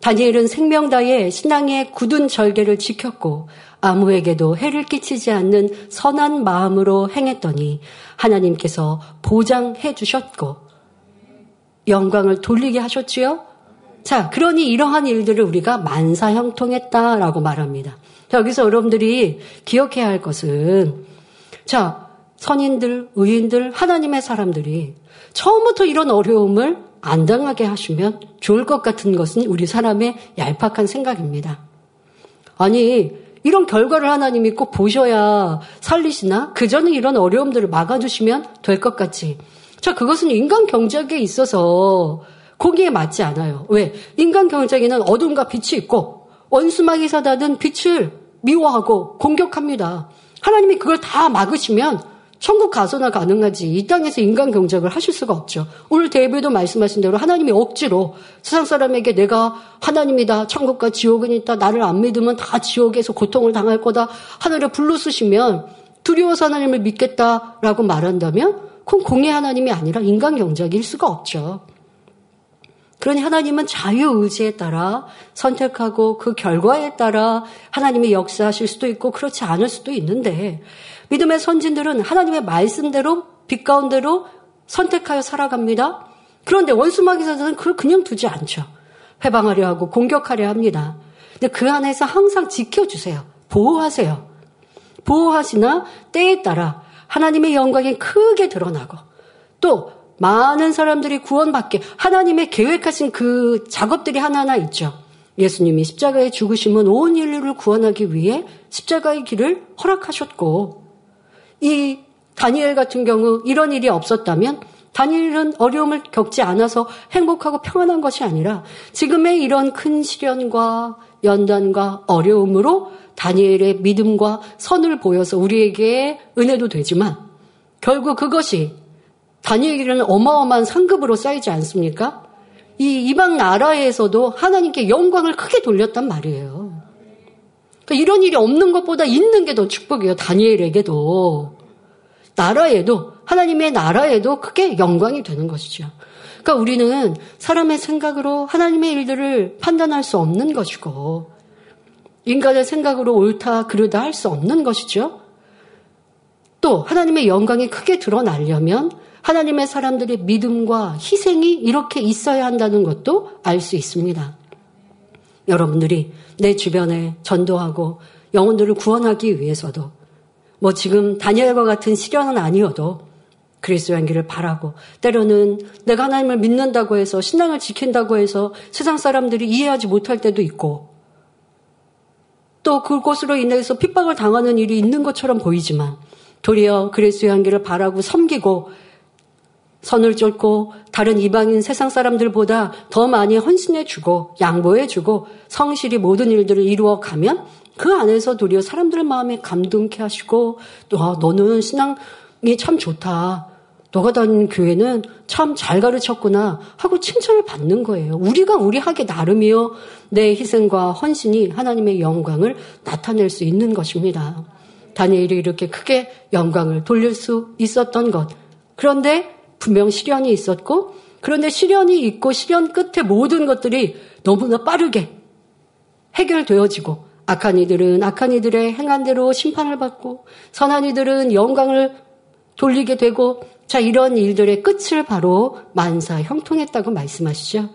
다니엘은 생명다에 신앙의 굳은 절개를 지켰고 아무에게도 해를 끼치지 않는 선한 마음으로 행했더니 하나님께서 보장해 주셨고 영광을 돌리게 하셨지요. 자, 그러니 이러한 일들을 우리가 만사형통했다라고 말합니다. 자, 여기서 여러분들이 기억해야 할 것은 자, 선인들, 의인들, 하나님의 사람들이 처음부터 이런 어려움을 안 당하게 하시면 좋을 것 같은 것은 우리 사람의 얄팍한 생각입니다. 아니, 이런 결과를 하나님이 꼭 보셔야 살리시나? 그 전에 이런 어려움들을 막아주시면 될 것 같지. 자, 그것은 인간 경작에 있어서 거기에 맞지 않아요. 왜? 인간 경쟁에는 어둠과 빛이 있고 원수막이 사다든 빛을 미워하고 공격합니다. 하나님이 그걸 다 막으시면 천국 가서나 가능하지 이 땅에서 인간 경작을 하실 수가 없죠. 오늘 데이비도 말씀하신 대로 하나님이 억지로 세상 사람에게 내가 하나님이다 천국과 지옥은 있다 나를 안 믿으면 다 지옥에서 고통을 당할 거다 하늘에 불로 쓰시면 두려워서 하나님을 믿겠다라고 말한다면 그건 공의 하나님이 아니라 인간 경작일 수가 없죠. 그러니 하나님은 자유의지에 따라 선택하고 그 결과에 따라 하나님이 역사하실 수도 있고 그렇지 않을 수도 있는데 믿음의 선진들은 하나님의 말씀대로 빛 가운데로 선택하여 살아갑니다. 그런데 원수마귀사들은 그걸 그냥 두지 않죠. 회방하려 하고 공격하려 합니다. 근데 그 안에서 항상 지켜주세요. 보호하세요. 보호하시나 때에 따라 하나님의 영광이 크게 드러나고 또 많은 사람들이 구원받게 하나님의 계획하신 그 작업들이 하나하나 있죠. 예수님이 십자가에 죽으시면 온 인류를 구원하기 위해 십자가의 길을 허락하셨고 이 다니엘 같은 경우 이런 일이 없었다면 다니엘은 어려움을 겪지 않아서 행복하고 평안한 것이 아니라 지금의 이런 큰 시련과 연단과 어려움으로 다니엘의 믿음과 선을 보여서 우리에게 은혜도 되지만 결국 그것이 다니엘은 어마어마한 상급으로 쌓이지 않습니까? 이 이방 나라에서도 하나님께 영광을 크게 돌렸단 말이에요. 그러니까 이런 일이 없는 것보다 있는 게 더 축복이에요. 다니엘에게도. 나라에도, 하나님의 나라에도 크게 영광이 되는 것이죠. 그러니까 우리는 사람의 생각으로 하나님의 일들을 판단할 수 없는 것이고, 인간의 생각으로 옳다, 그르다 할 수 없는 것이죠. 또 하나님의 영광이 크게 드러나려면 하나님의 사람들의 믿음과 희생이 이렇게 있어야 한다는 것도 알 수 있습니다. 여러분들이 내 주변에 전도하고 영혼들을 구원하기 위해서도 뭐 지금 다니엘과 같은 시련은 아니어도 그리스도의 길을 바라고 때로는 내가 하나님을 믿는다고 해서 신앙을 지킨다고 해서 세상 사람들이 이해하지 못할 때도 있고 또 그것으로 인해서 핍박을 당하는 일이 있는 것처럼 보이지만 도리어 그리스도의 한길을 바라고 섬기고 선을 쫓고 다른 이방인 세상 사람들보다 더 많이 헌신해주고 양보해주고 성실히 모든 일들을 이루어 가면 그 안에서 도리어 사람들의 마음에 감동케 하시고 또 아, 너는 신앙이 참 좋다. 너가 다니는 교회는 참 잘 가르쳤구나 하고 칭찬을 받는 거예요. 우리가 우리 하게 나름이요. 내 희생과 헌신이 하나님의 영광을 나타낼 수 있는 것입니다. 다니엘이 이렇게 크게 영광을 돌릴 수 있었던 것. 그런데 분명 시련이 있었고, 그런데 시련이 있고 시련 끝에 모든 것들이 너무나 빠르게 해결되어지고, 악한 이들은 악한 이들의 행한 대로 심판을 받고, 선한 이들은 영광을 돌리게 되고, 자, 이런 일들의 끝을 바로 만사 형통했다고 말씀하시죠.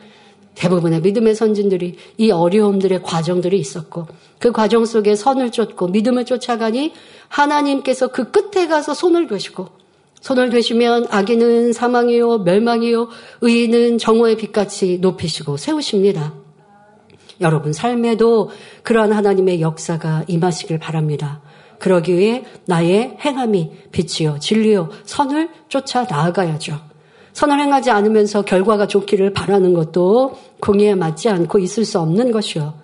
대부분의 믿음의 선진들이 이 어려움들의 과정들이 있었고 그 과정 속에 선을 쫓고 믿음을 쫓아가니 하나님께서 그 끝에 가서 손을 드시고 손을 되시면 악인은 사망이요 멸망이요 의인은 정오의 빛같이 높이시고 세우십니다. 여러분 삶에도 그러한 하나님의 역사가 임하시길 바랍니다. 그러기 위해 나의 행함이 빛이요 진리요 선을 쫓아 나아가야죠. 선을 행하지 않으면서 결과가 좋기를 바라는 것도 공의에 맞지 않고 있을 수 없는 것이요.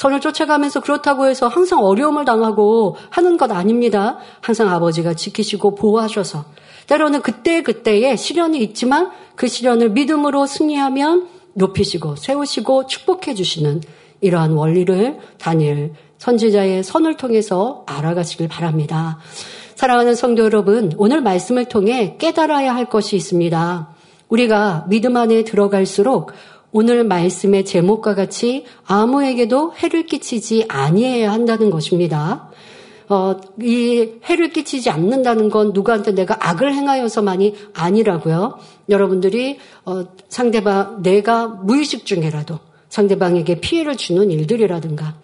선을 쫓아가면서 그렇다고 해서 항상 어려움을 당하고 하는 것 아닙니다. 항상 아버지가 지키시고 보호하셔서 때로는 그때그때의 시련이 있지만 그 시련을 믿음으로 승리하면 높이시고 세우시고 축복해 주시는 이러한 원리를 다니엘 선지자의 선을 통해서 알아가시길 바랍니다. 사랑하는 성도 여러분, 오늘 말씀을 통해 깨달아야 할 것이 있습니다. 우리가 믿음 안에 들어갈수록 오늘 말씀의 제목과 같이 아무에게도 해를 끼치지 아니해야 한다는 것입니다. 어, 이 해를 끼치지 않는다는 건 누구한테 내가 악을 행하여서만이 아니라고요. 여러분들이 어, 상대방 내가 무의식 중에라도 상대방에게 피해를 주는 일들이라든가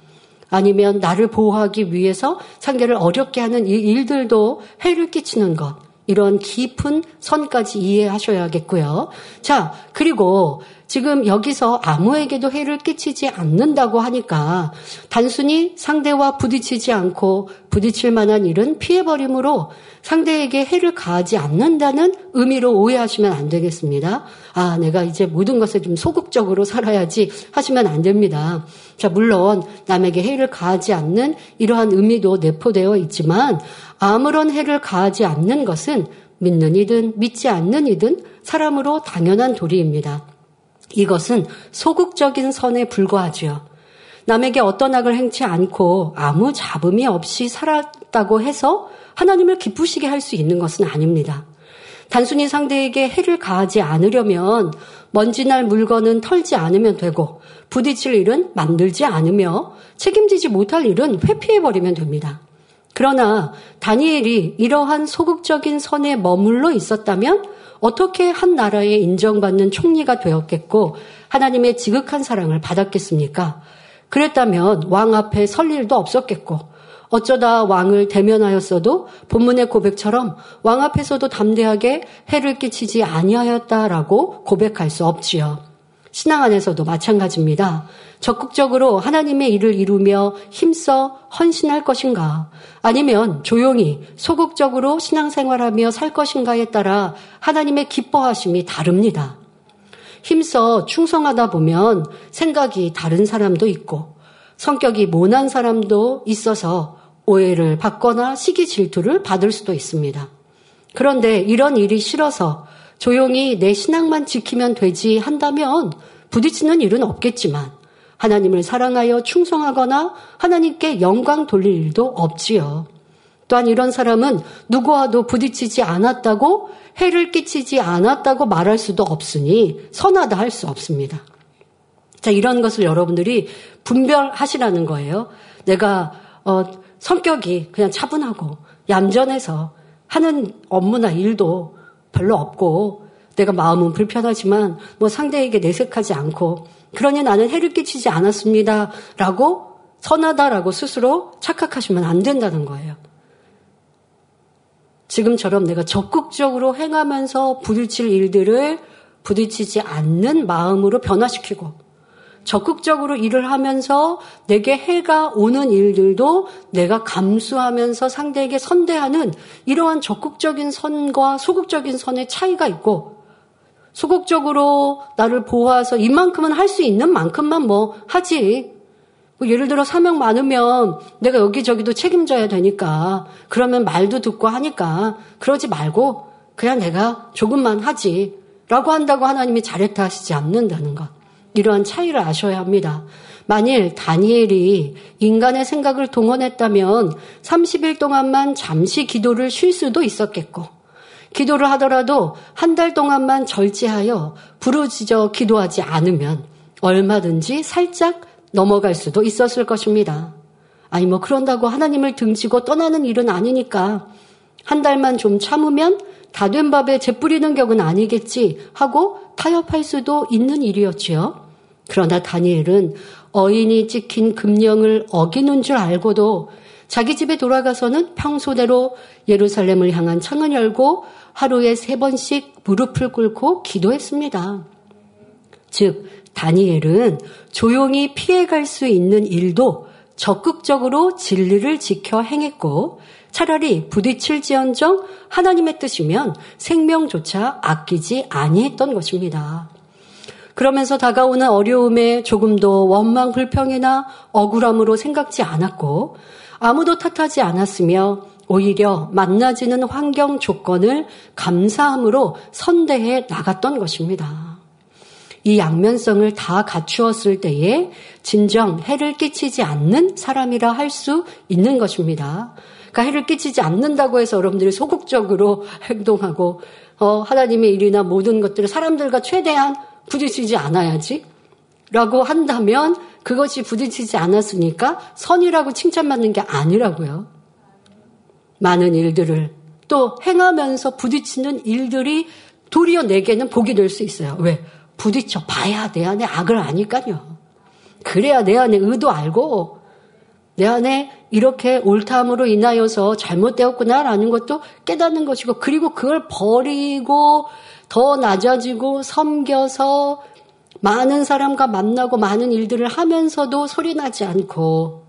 아니면 나를 보호하기 위해서 상대를 어렵게 하는 이 일들도 해를 끼치는 것. 이런 깊은 선까지 이해하셔야겠고요. 자, 그리고 지금 여기서 아무에게도 해를 끼치지 않는다고 하니까 단순히 상대와 부딪히지 않고 부딪힐 만한 일은 피해버림으로 상대에게 해를 가하지 않는다는 의미로 오해하시면 안 되겠습니다. 아, 내가 이제 모든 것에 좀 소극적으로 살아야지 하시면 안 됩니다. 자, 물론 남에게 해를 가하지 않는 이러한 의미도 내포되어 있지만 아무런 해를 가하지 않는 것은 믿는 이든 믿지 않는 이든 사람으로 당연한 도리입니다. 이것은 소극적인 선에 불과하지요. 남에게 어떤 악을 행치 않고 아무 잡음이 없이 살았다고 해서 하나님을 기쁘시게 할 수 있는 것은 아닙니다. 단순히 상대에게 해를 가하지 않으려면 먼지 날 물건은 털지 않으면 되고 부딪힐 일은 만들지 않으며 책임지지 못할 일은 회피해버리면 됩니다. 그러나 다니엘이 이러한 소극적인 선에 머물러 있었다면 어떻게 한 나라에 인정받는 총리가 되었겠고 하나님의 지극한 사랑을 받았겠습니까? 그랬다면 왕 앞에 설 일도 없었겠고 어쩌다 왕을 대면하였어도 본문의 고백처럼 왕 앞에서도 담대하게 해를 끼치지 아니하였다라고 고백할 수 없지요. 신앙 안에서도 마찬가지입니다. 적극적으로 하나님의 일을 이루며 힘써 헌신할 것인가? 아니면 조용히 소극적으로 신앙생활하며 살 것인가에 따라 하나님의 기뻐하심이 다릅니다. 힘써 충성하다 보면 생각이 다른 사람도 있고 성격이 모난 사람도 있어서 오해를 받거나 시기 질투를 받을 수도 있습니다. 그런데 이런 일이 싫어서 조용히 내 신앙만 지키면 되지 한다면 부딪히는 일은 없겠지만 하나님을 사랑하여 충성하거나 하나님께 영광 돌릴 일도 없지요. 또한 이런 사람은 누구와도 부딪히지 않았다고 해를 끼치지 않았다고 말할 수도 없으니 선하다 할 수 없습니다. 자, 이런 것을 여러분들이 분별하시라는 거예요. 내가 어, 성격이 그냥 차분하고 얌전해서 하는 업무나 일도 별로 없고 내가 마음은 불편하지만 뭐 상대에게 내색하지 않고 그러니 나는 해를 끼치지 않았습니다. 라고 선하다라고 스스로 착각하시면 안 된다는 거예요. 지금처럼 내가 적극적으로 행하면서 부딪힐 일들을 부딪히지 않는 마음으로 변화시키고 적극적으로 일을 하면서 내게 해가 오는 일들도 내가 감수하면서 상대에게 선대하는 이러한 적극적인 선과 소극적인 선의 차이가 있고 소극적으로 나를 보호해서 이만큼은 할 수 있는 만큼만 뭐 하지. 뭐 예를 들어 사명 많으면 내가 여기저기도 책임져야 되니까 그러면 말도 듣고 하니까 그러지 말고 그냥 내가 조금만 하지. 라고 한다고 하나님이 잘했다 하시지 않는다는 것. 이러한 차이를 아셔야 합니다. 만일 다니엘이 인간의 생각을 동원했다면 30일 동안만 잠시 기도를 쉴 수도 있었겠고, 기도를 하더라도 한 달 동안만 절제하여 부르짖어 기도하지 않으면 얼마든지 살짝 넘어갈 수도 있었을 것입니다. 아니, 뭐 그런다고 하나님을 등지고 떠나는 일은 아니니까 한 달만 좀 참으면 다 된 밥에 재 뿌리는 격은 아니겠지 하고 타협할 수도 있는 일이었지요. 그러나 다니엘은 어인이 찍힌 금령을 어기는 줄 알고도 자기 집에 돌아가서는 평소대로 예루살렘을 향한 창을 열고 하루에 세 번씩 무릎을 꿇고 기도했습니다. 즉, 다니엘은 조용히 피해갈 수 있는 일도 적극적으로 진리를 지켜 행했고 차라리 부딪힐지언정 하나님의 뜻이면 생명조차 아끼지 아니했던 것입니다. 그러면서 다가오는 어려움에 조금도 원망 불평이나 억울함으로 생각지 않았고 아무도 탓하지 않았으며 오히려 만나지는 환경 조건을 감사함으로 선대해 나갔던 것입니다. 이 양면성을 다 갖추었을 때에 진정 해를 끼치지 않는 사람이라 할 수 있는 것입니다. 그러니까 해를 끼치지 않는다고 해서 여러분들이 소극적으로 행동하고 어, 하나님의 일이나 모든 것들을 사람들과 최대한 부딪히지 않아야지. 라고 한다면 그것이 부딪히지 않았으니까 선이라고 칭찬받는 게 아니라고요. 많은 일들을 또 행하면서 부딪히는 일들이 도리어 내게는 복이 될 수 있어요. 왜? 부딪혀 봐야 내 안에 악을 아니까요. 그래야 내 안에 의도 알고 내 안에 이렇게 옳다함으로 인하여서 잘못되었구나라는 것도 깨닫는 것이고 그리고 그걸 버리고 더 낮아지고 섬겨서 많은 사람과 만나고 많은 일들을 하면서도 소리나지 않고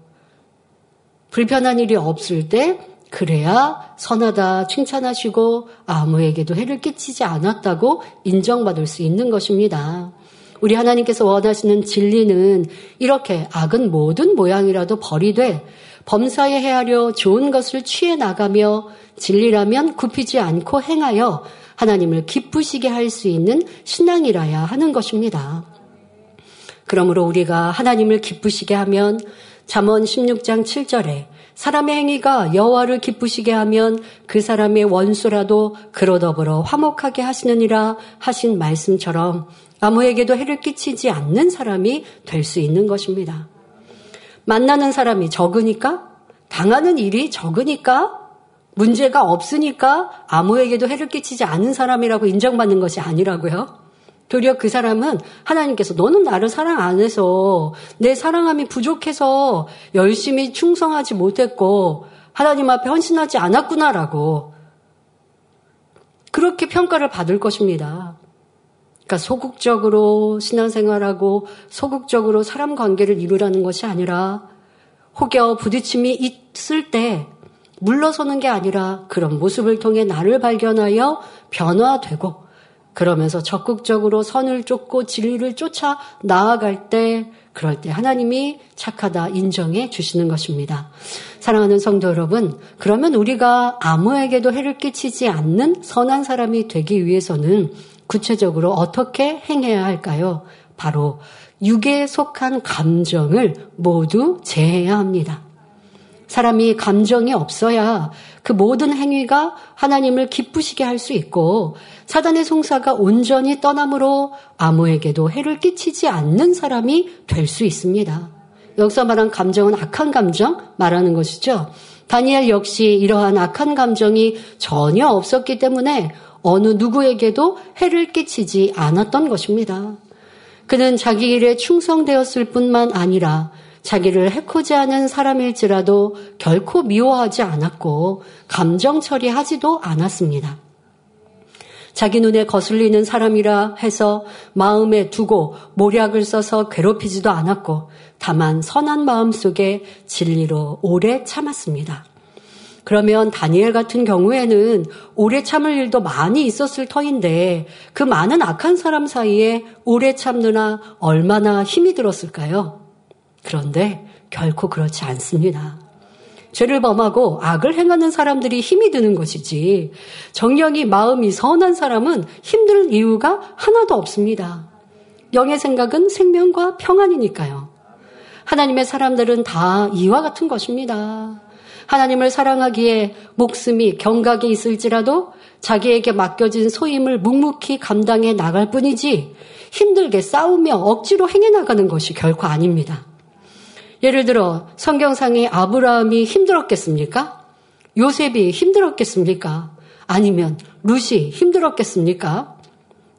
불편한 일이 없을 때 그래야 선하다 칭찬하시고 아무에게도 해를 끼치지 않았다고 인정받을 수 있는 것입니다. 우리 하나님께서 원하시는 진리는 이렇게 악은 모든 모양이라도 버리되 범사에 헤아려 좋은 것을 취해 나가며 진리라면 굽히지 않고 행하여 하나님을 기쁘시게 할 수 있는 신앙이라야 하는 것입니다. 그러므로 우리가 하나님을 기쁘시게 하면 잠언 16장 7절에 사람의 행위가 여호와를 기쁘시게 하면 그 사람의 원수라도 그로 더불어 화목하게 하시느니라 하신 말씀처럼 아무에게도 해를 끼치지 않는 사람이 될 수 있는 것입니다. 만나는 사람이 적으니까 당하는 일이 적으니까 문제가 없으니까 아무에게도 해를 끼치지 않은 사람이라고 인정받는 것이 아니라고요. 도리어 그 사람은 하나님께서 너는 나를 사랑 안 해서 내 사랑함이 부족해서 열심히 충성하지 못했고 하나님 앞에 헌신하지 않았구나라고 그렇게 평가를 받을 것입니다. 그러니까 소극적으로 신앙생활하고 소극적으로 사람 관계를 이루라는 것이 아니라 혹여 부딪힘이 있을 때 물러서는 게 아니라 그런 모습을 통해 나를 발견하여 변화되고 그러면서 적극적으로 선을 쫓고 진리를 쫓아 나아갈 때 그럴 때 하나님이 착하다 인정해 주시는 것입니다. 사랑하는 성도 여러분, 그러면 우리가 아무에게도 해를 끼치지 않는 선한 사람이 되기 위해서는 구체적으로 어떻게 행해야 할까요? 바로 육에 속한 감정을 모두 제해야 합니다. 사람이 감정이 없어야 그 모든 행위가 하나님을 기쁘시게 할 수 있고 사단의 송사가 온전히 떠남으로 아무에게도 해를 끼치지 않는 사람이 될 수 있습니다. 여기서 말한 감정은 악한 감정 말하는 것이죠. 다니엘 역시 이러한 악한 감정이 전혀 없었기 때문에 어느 누구에게도 해를 끼치지 않았던 것입니다. 그는 자기 일에 충성되었을 뿐만 아니라 자기를 해코지 하는 사람일지라도 결코 미워하지 않았고 감정 처리하지도 않았습니다. 자기 눈에 거슬리는 사람이라 해서 마음에 두고 모략을 써서 괴롭히지도 않았고 다만 선한 마음 속에 진리로 오래 참았습니다. 그러면 다니엘 같은 경우에는 오래 참을 일도 많이 있었을 터인데 그 많은 악한 사람 사이에 오래 참느라 얼마나 힘이 들었을까요? 그런데 결코 그렇지 않습니다. 죄를 범하고 악을 행하는 사람들이 힘이 드는 것이지 정령이 마음이 선한 사람은 힘들 이유가 하나도 없습니다. 영의 생각은 생명과 평안이니까요. 하나님의 사람들은 다 이와 같은 것입니다. 하나님을 사랑하기에 목숨이 경각에 있을지라도 자기에게 맡겨진 소임을 묵묵히 감당해 나갈 뿐이지 힘들게 싸우며 억지로 행해 나가는 것이 결코 아닙니다. 예를 들어 성경상의 아브라함이 힘들었겠습니까? 요셉이 힘들었겠습니까? 아니면 룻이 힘들었겠습니까?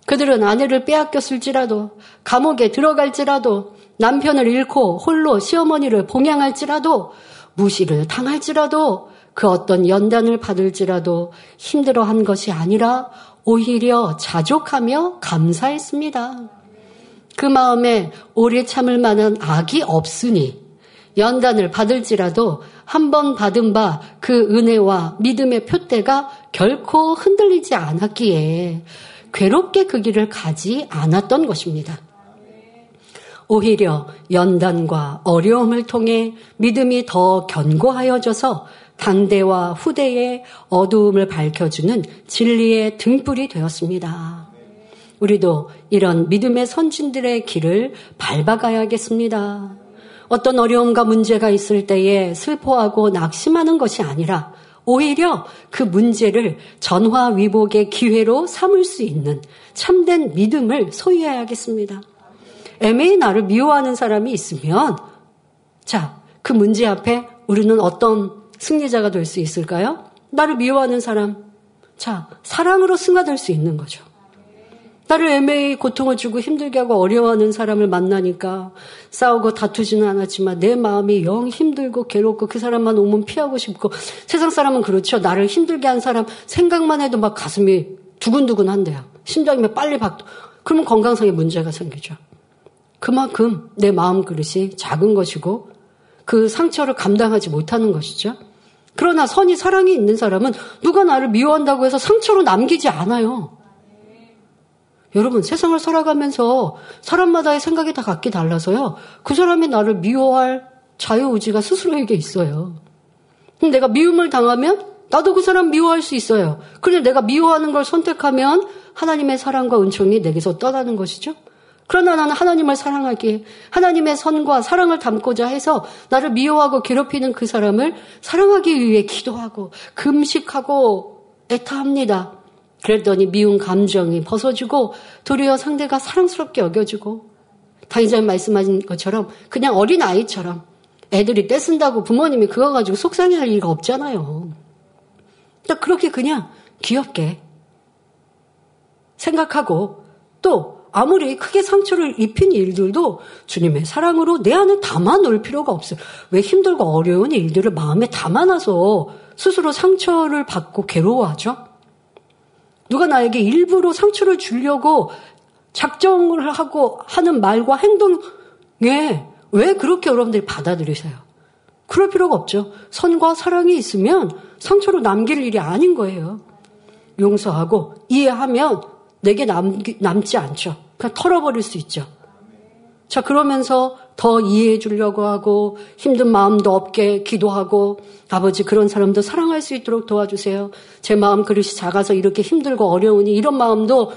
그들은 아내를 빼앗겼을지라도 감옥에 들어갈지라도 남편을 잃고 홀로 시어머니를 봉양할지라도 무시를 당할지라도 그 어떤 연단을 받을지라도 힘들어한 것이 아니라 오히려 자족하며 감사했습니다. 그 마음에 오래 참을 만한 악이 없으니 연단을 받을지라도 한 번 받은 바 그 은혜와 믿음의 표대가 결코 흔들리지 않았기에 괴롭게 그 길을 가지 않았던 것입니다. 오히려 연단과 어려움을 통해 믿음이 더 견고하여져서 당대와 후대의 어두움을 밝혀주는 진리의 등불이 되었습니다. 우리도 이런 믿음의 선진들의 길을 밟아가야겠습니다. 어떤 어려움과 문제가 있을 때에 슬퍼하고 낙심하는 것이 아니라 오히려 그 문제를 전화위복의 기회로 삼을 수 있는 참된 믿음을 소유해야겠습니다. 애매히 나를 미워하는 사람이 있으면 자, 그 문제 앞에 우리는 어떤 승리자가 될 수 있을까요? 나를 미워하는 사람. 자, 사랑으로 승화될 수 있는 거죠. 나를 애매히 고통을 주고 힘들게 하고 어려워하는 사람을 만나니까 싸우고 다투지는 않았지만 내 마음이 영 힘들고 괴롭고 그 사람만 오면 피하고 싶고 세상 사람은 그렇죠. 나를 힘들게 한 사람 생각만 해도 막 가슴이 두근두근 한대요. 심장이 빨리 박, 그러면 건강상의 문제가 생기죠. 그만큼 내 마음 그릇이 작은 것이고 그 상처를 감당하지 못하는 것이죠. 그러나 선이 사랑이 있는 사람은 누가 나를 미워한다고 해서 상처로 남기지 않아요. 여러분, 세상을 살아가면서 사람마다의 생각이 다 각기 달라서요. 그 사람이 나를 미워할 자유의지가 스스로에게 있어요. 내가 미움을 당하면 나도 그 사람 미워할 수 있어요. 그런데 내가 미워하는 걸 선택하면 하나님의 사랑과 은총이 내게서 떠나는 것이죠. 그러나 나는 하나님을 사랑하기에 하나님의 선과 사랑을 담고자 해서 나를 미워하고 괴롭히는 그 사람을 사랑하기 위해 기도하고 금식하고 애타합니다. 그랬더니 미운 감정이 벗어지고 도리어 상대가 사랑스럽게 여겨지고 당의자님 말씀하신 것처럼 그냥 어린 아이처럼 애들이 떼쓴다고 부모님이 그거 가지고 속상해할 리가 없잖아요. 그렇게 그냥 귀엽게 생각하고 또 아무리 크게 상처를 입힌 일들도 주님의 사랑으로 내 안에 담아 놓을 필요가 없어요. 왜 힘들고 어려운 일들을 마음에 담아놔서 스스로 상처를 받고 괴로워하죠? 누가 나에게 일부러 상처를 주려고 작정을 하고 하는 말과 행동에 왜 그렇게 여러분들이 받아들이세요? 그럴 필요가 없죠. 선과 사랑이 있으면 상처로 남길 일이 아닌 거예요. 용서하고 이해하면 내게 남, 남지 않죠. 그냥 털어버릴 수 있죠. 자, 그러면서 더 이해해 주려고 하고 힘든 마음도 없게 기도하고 아버지 그런 사람도 사랑할 수 있도록 도와주세요. 제 마음 그릇이 작아서 이렇게 힘들고 어려우니 이런 마음도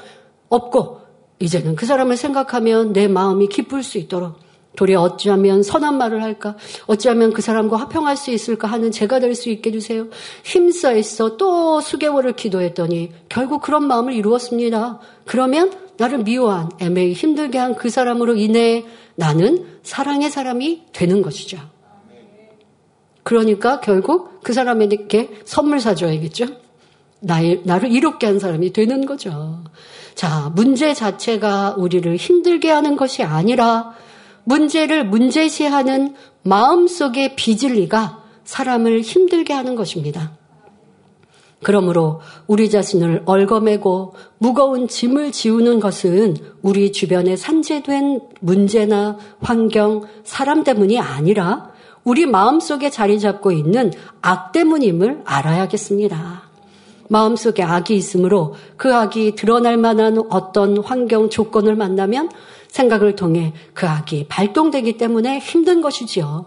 없고 이제는 그 사람을 생각하면 내 마음이 기쁠 수 있도록 도리어 어찌하면 선한 말을 할까? 어찌하면 그 사람과 화평할 수 있을까 하는 제가 될 수 있게 해주세요. 힘써 있어 또 수개월을 기도했더니 결국 그런 마음을 이루었습니다. 그러면 나를 미워한 애매히 힘들게 한 그 사람으로 인해 나는 사랑의 사람이 되는 것이죠. 그러니까 결국 그 사람에게 선물 사줘야겠죠? 나를, 나를 이롭게 한 사람이 되는 거죠. 자, 문제 자체가 우리를 힘들게 하는 것이 아니라 문제를 문제시하는 마음속의 비질리가 사람을 힘들게 하는 것입니다. 그러므로 우리 자신을 얽어매고 무거운 짐을 지우는 것은 우리 주변에 산재된 문제나 환경, 사람 때문이 아니라 우리 마음속에 자리 잡고 있는 악 때문임을 알아야겠습니다. 마음속에 악이 있으므로 그 악이 드러날 만한 어떤 환경 조건을 만나면 생각을 통해 그 악이 발동되기 때문에 힘든 것이지요.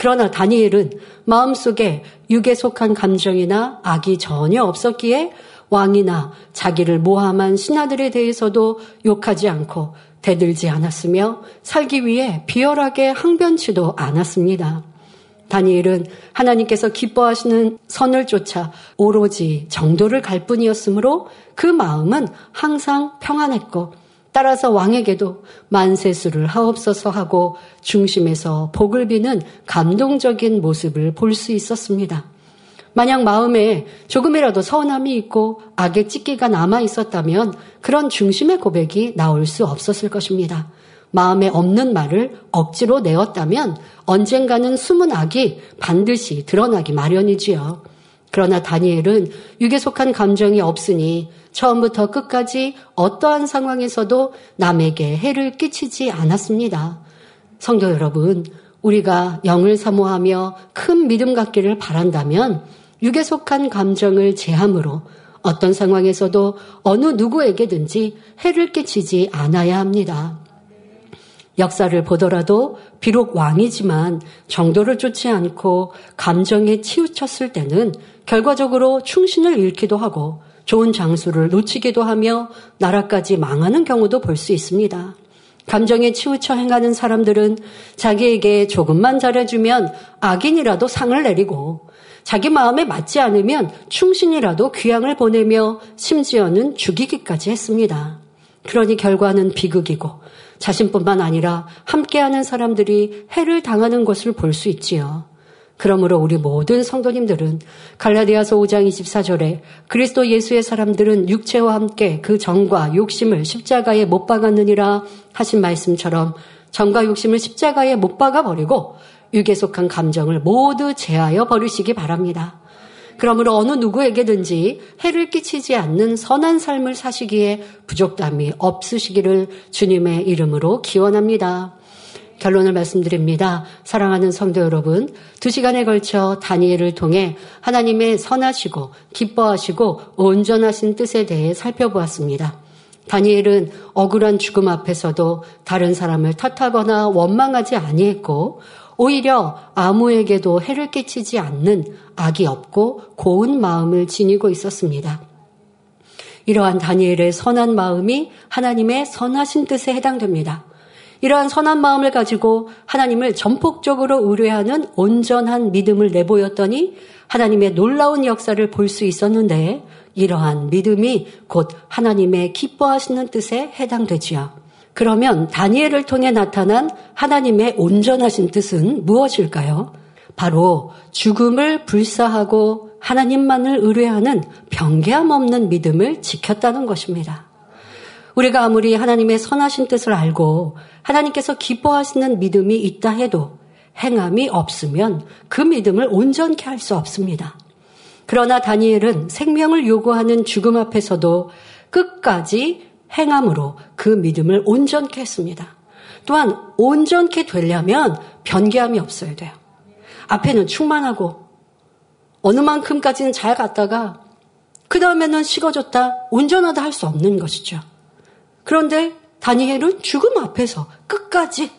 그러나 다니엘은 마음속에 육에 속한 감정이나 악이 전혀 없었기에 왕이나 자기를 모함한 신하들에 대해서도 욕하지 않고 대들지 않았으며 살기 위해 비열하게 항변치도 않았습니다. 다니엘은 하나님께서 기뻐하시는 선을 쫓아 오로지 정도를 갈 뿐이었으므로 그 마음은 항상 평안했고 따라서 왕에게도 만세수를 하옵소서 하고 중심에서 복을 비는 감동적인 모습을 볼 수 있었습니다. 만약 마음에 조금이라도 서운함이 있고 악의 찢기가 남아 있었다면 그런 중심의 고백이 나올 수 없었을 것입니다. 마음에 없는 말을 억지로 내었다면 언젠가는 숨은 악이 반드시 드러나기 마련이지요. 그러나 다니엘은 육에 속한 감정이 없으니 처음부터 끝까지 어떠한 상황에서도 남에게 해를 끼치지 않았습니다. 성도 여러분, 우리가 영을 사모하며 큰 믿음 갖기를 바란다면 육에 속한 감정을 제함으로 어떤 상황에서도 어느 누구에게든지 해를 끼치지 않아야 합니다. 역사를 보더라도 비록 왕이지만 정도를 쫓지 않고 감정에 치우쳤을 때는 결과적으로 충신을 잃기도 하고 좋은 장수를 놓치기도 하며 나라까지 망하는 경우도 볼 수 있습니다. 감정에 치우쳐 행하는 사람들은 자기에게 조금만 잘해주면 악인이라도 상을 내리고 자기 마음에 맞지 않으면 충신이라도 귀양을 보내며 심지어는 죽이기까지 했습니다. 그러니 결과는 비극이고 자신뿐만 아니라 함께하는 사람들이 해를 당하는 것을 볼 수 있지요. 그러므로 우리 모든 성도님들은 갈라디아서 5장 24절에 그리스도 예수의 사람들은 육체와 함께 그 정과 욕심을 십자가에 못 박았느니라 하신 말씀처럼 정과 욕심을 십자가에 못 박아 버리고 육에 속한 감정을 모두 제하여 버리시기 바랍니다. 그러므로 어느 누구에게든지 해를 끼치지 않는 선한 삶을 사시기에 부족함이 없으시기를 주님의 이름으로 기원합니다. 결론을 말씀드립니다. 사랑하는 성도 여러분, 두 시간에 걸쳐 다니엘을 통해 하나님의 선하시고 기뻐하시고 온전하신 뜻에 대해 살펴보았습니다. 다니엘은 억울한 죽음 앞에서도 다른 사람을 탓하거나 원망하지 아니했고 오히려 아무에게도 해를 끼치지 않는 악이 없고 고운 마음을 지니고 있었습니다. 이러한 다니엘의 선한 마음이 하나님의 선하신 뜻에 해당됩니다. 이러한 선한 마음을 가지고 하나님을 전폭적으로 의뢰하는 온전한 믿음을 내보였더니 하나님의 놀라운 역사를 볼 수 있었는데 이러한 믿음이 곧 하나님의 기뻐하시는 뜻에 해당되지요. 그러면 다니엘을 통해 나타난 하나님의 온전하신 뜻은 무엇일까요? 바로 죽음을 불사하고 하나님만을 의뢰하는 병개함 없는 믿음을 지켰다는 것입니다. 우리가 아무리 하나님의 선하신 뜻을 알고 하나님께서 기뻐하시는 믿음이 있다 해도 행함이 없으면 그 믿음을 온전케 할 수 없습니다. 그러나 다니엘은 생명을 요구하는 죽음 앞에서도 끝까지 행함으로 그 믿음을 온전케 했습니다. 또한 온전케 되려면 변개함이 없어야 돼요. 앞에는 충만하고 어느 만큼까지는 잘 갔다가 그 다음에는 식어졌다, 온전하다 할 수 없는 것이죠. 그런데 다니엘은 죽음 앞에서 끝까지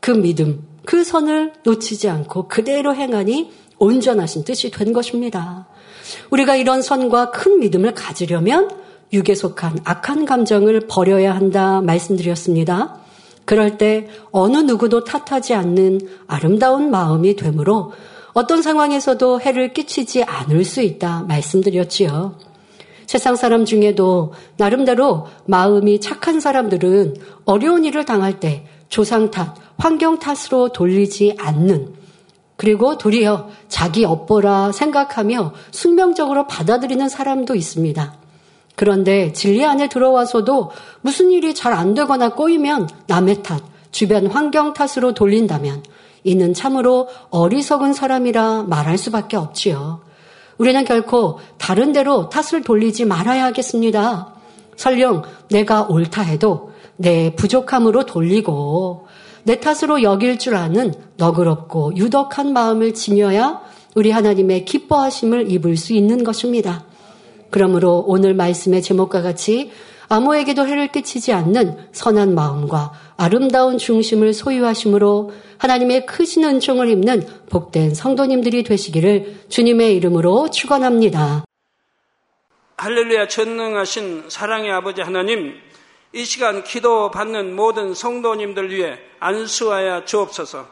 그 믿음, 그 선을 놓치지 않고 그대로 행하니 온전하신 뜻이 된 것입니다. 우리가 이런 선과 큰 믿음을 가지려면 육에 속한 악한 감정을 버려야 한다 말씀드렸습니다. 그럴 때 어느 누구도 탓하지 않는 아름다운 마음이 되므로 어떤 상황에서도 해를 끼치지 않을 수 있다 말씀드렸지요. 세상 사람 중에도 나름대로 마음이 착한 사람들은 어려운 일을 당할 때 조상 탓, 환경 탓으로 돌리지 않는 그리고 도리어 자기 업보라 생각하며 숙명적으로 받아들이는 사람도 있습니다. 그런데 진리 안에 들어와서도 무슨 일이 잘 안 되거나 꼬이면 남의 탓, 주변 환경 탓으로 돌린다면 이는 참으로 어리석은 사람이라 말할 수밖에 없지요. 우리는 결코 다른 데로 탓을 돌리지 말아야 하겠습니다. 설령 내가 옳다 해도 내 부족함으로 돌리고 내 탓으로 여길 줄 아는 너그럽고 유덕한 마음을 지녀야 우리 하나님의 기뻐하심을 입을 수 있는 것입니다. 그러므로 오늘 말씀의 제목과 같이 아무에게도 해를 끼치지 않는 선한 마음과 아름다운 중심을 소유하심으로 하나님의 크신 은총을 입는 복된 성도님들이 되시기를 주님의 이름으로 축원합니다. 할렐루야 전능하신 사랑의 아버지 하나님 이 시간 기도 받는 모든 성도님들 위해 안수하여 주옵소서.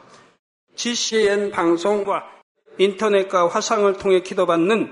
GCN 방송과 인터넷과 화상을 통해 기도받는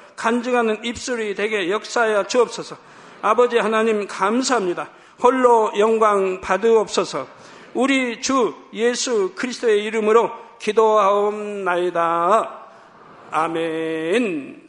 간증하는 입술이 되게 역사하여 주옵소서. 아버지 하나님 감사합니다. 홀로 영광 받으옵소서. 우리 주 예수 그리스도의 이름으로 기도하옵나이다. 아멘.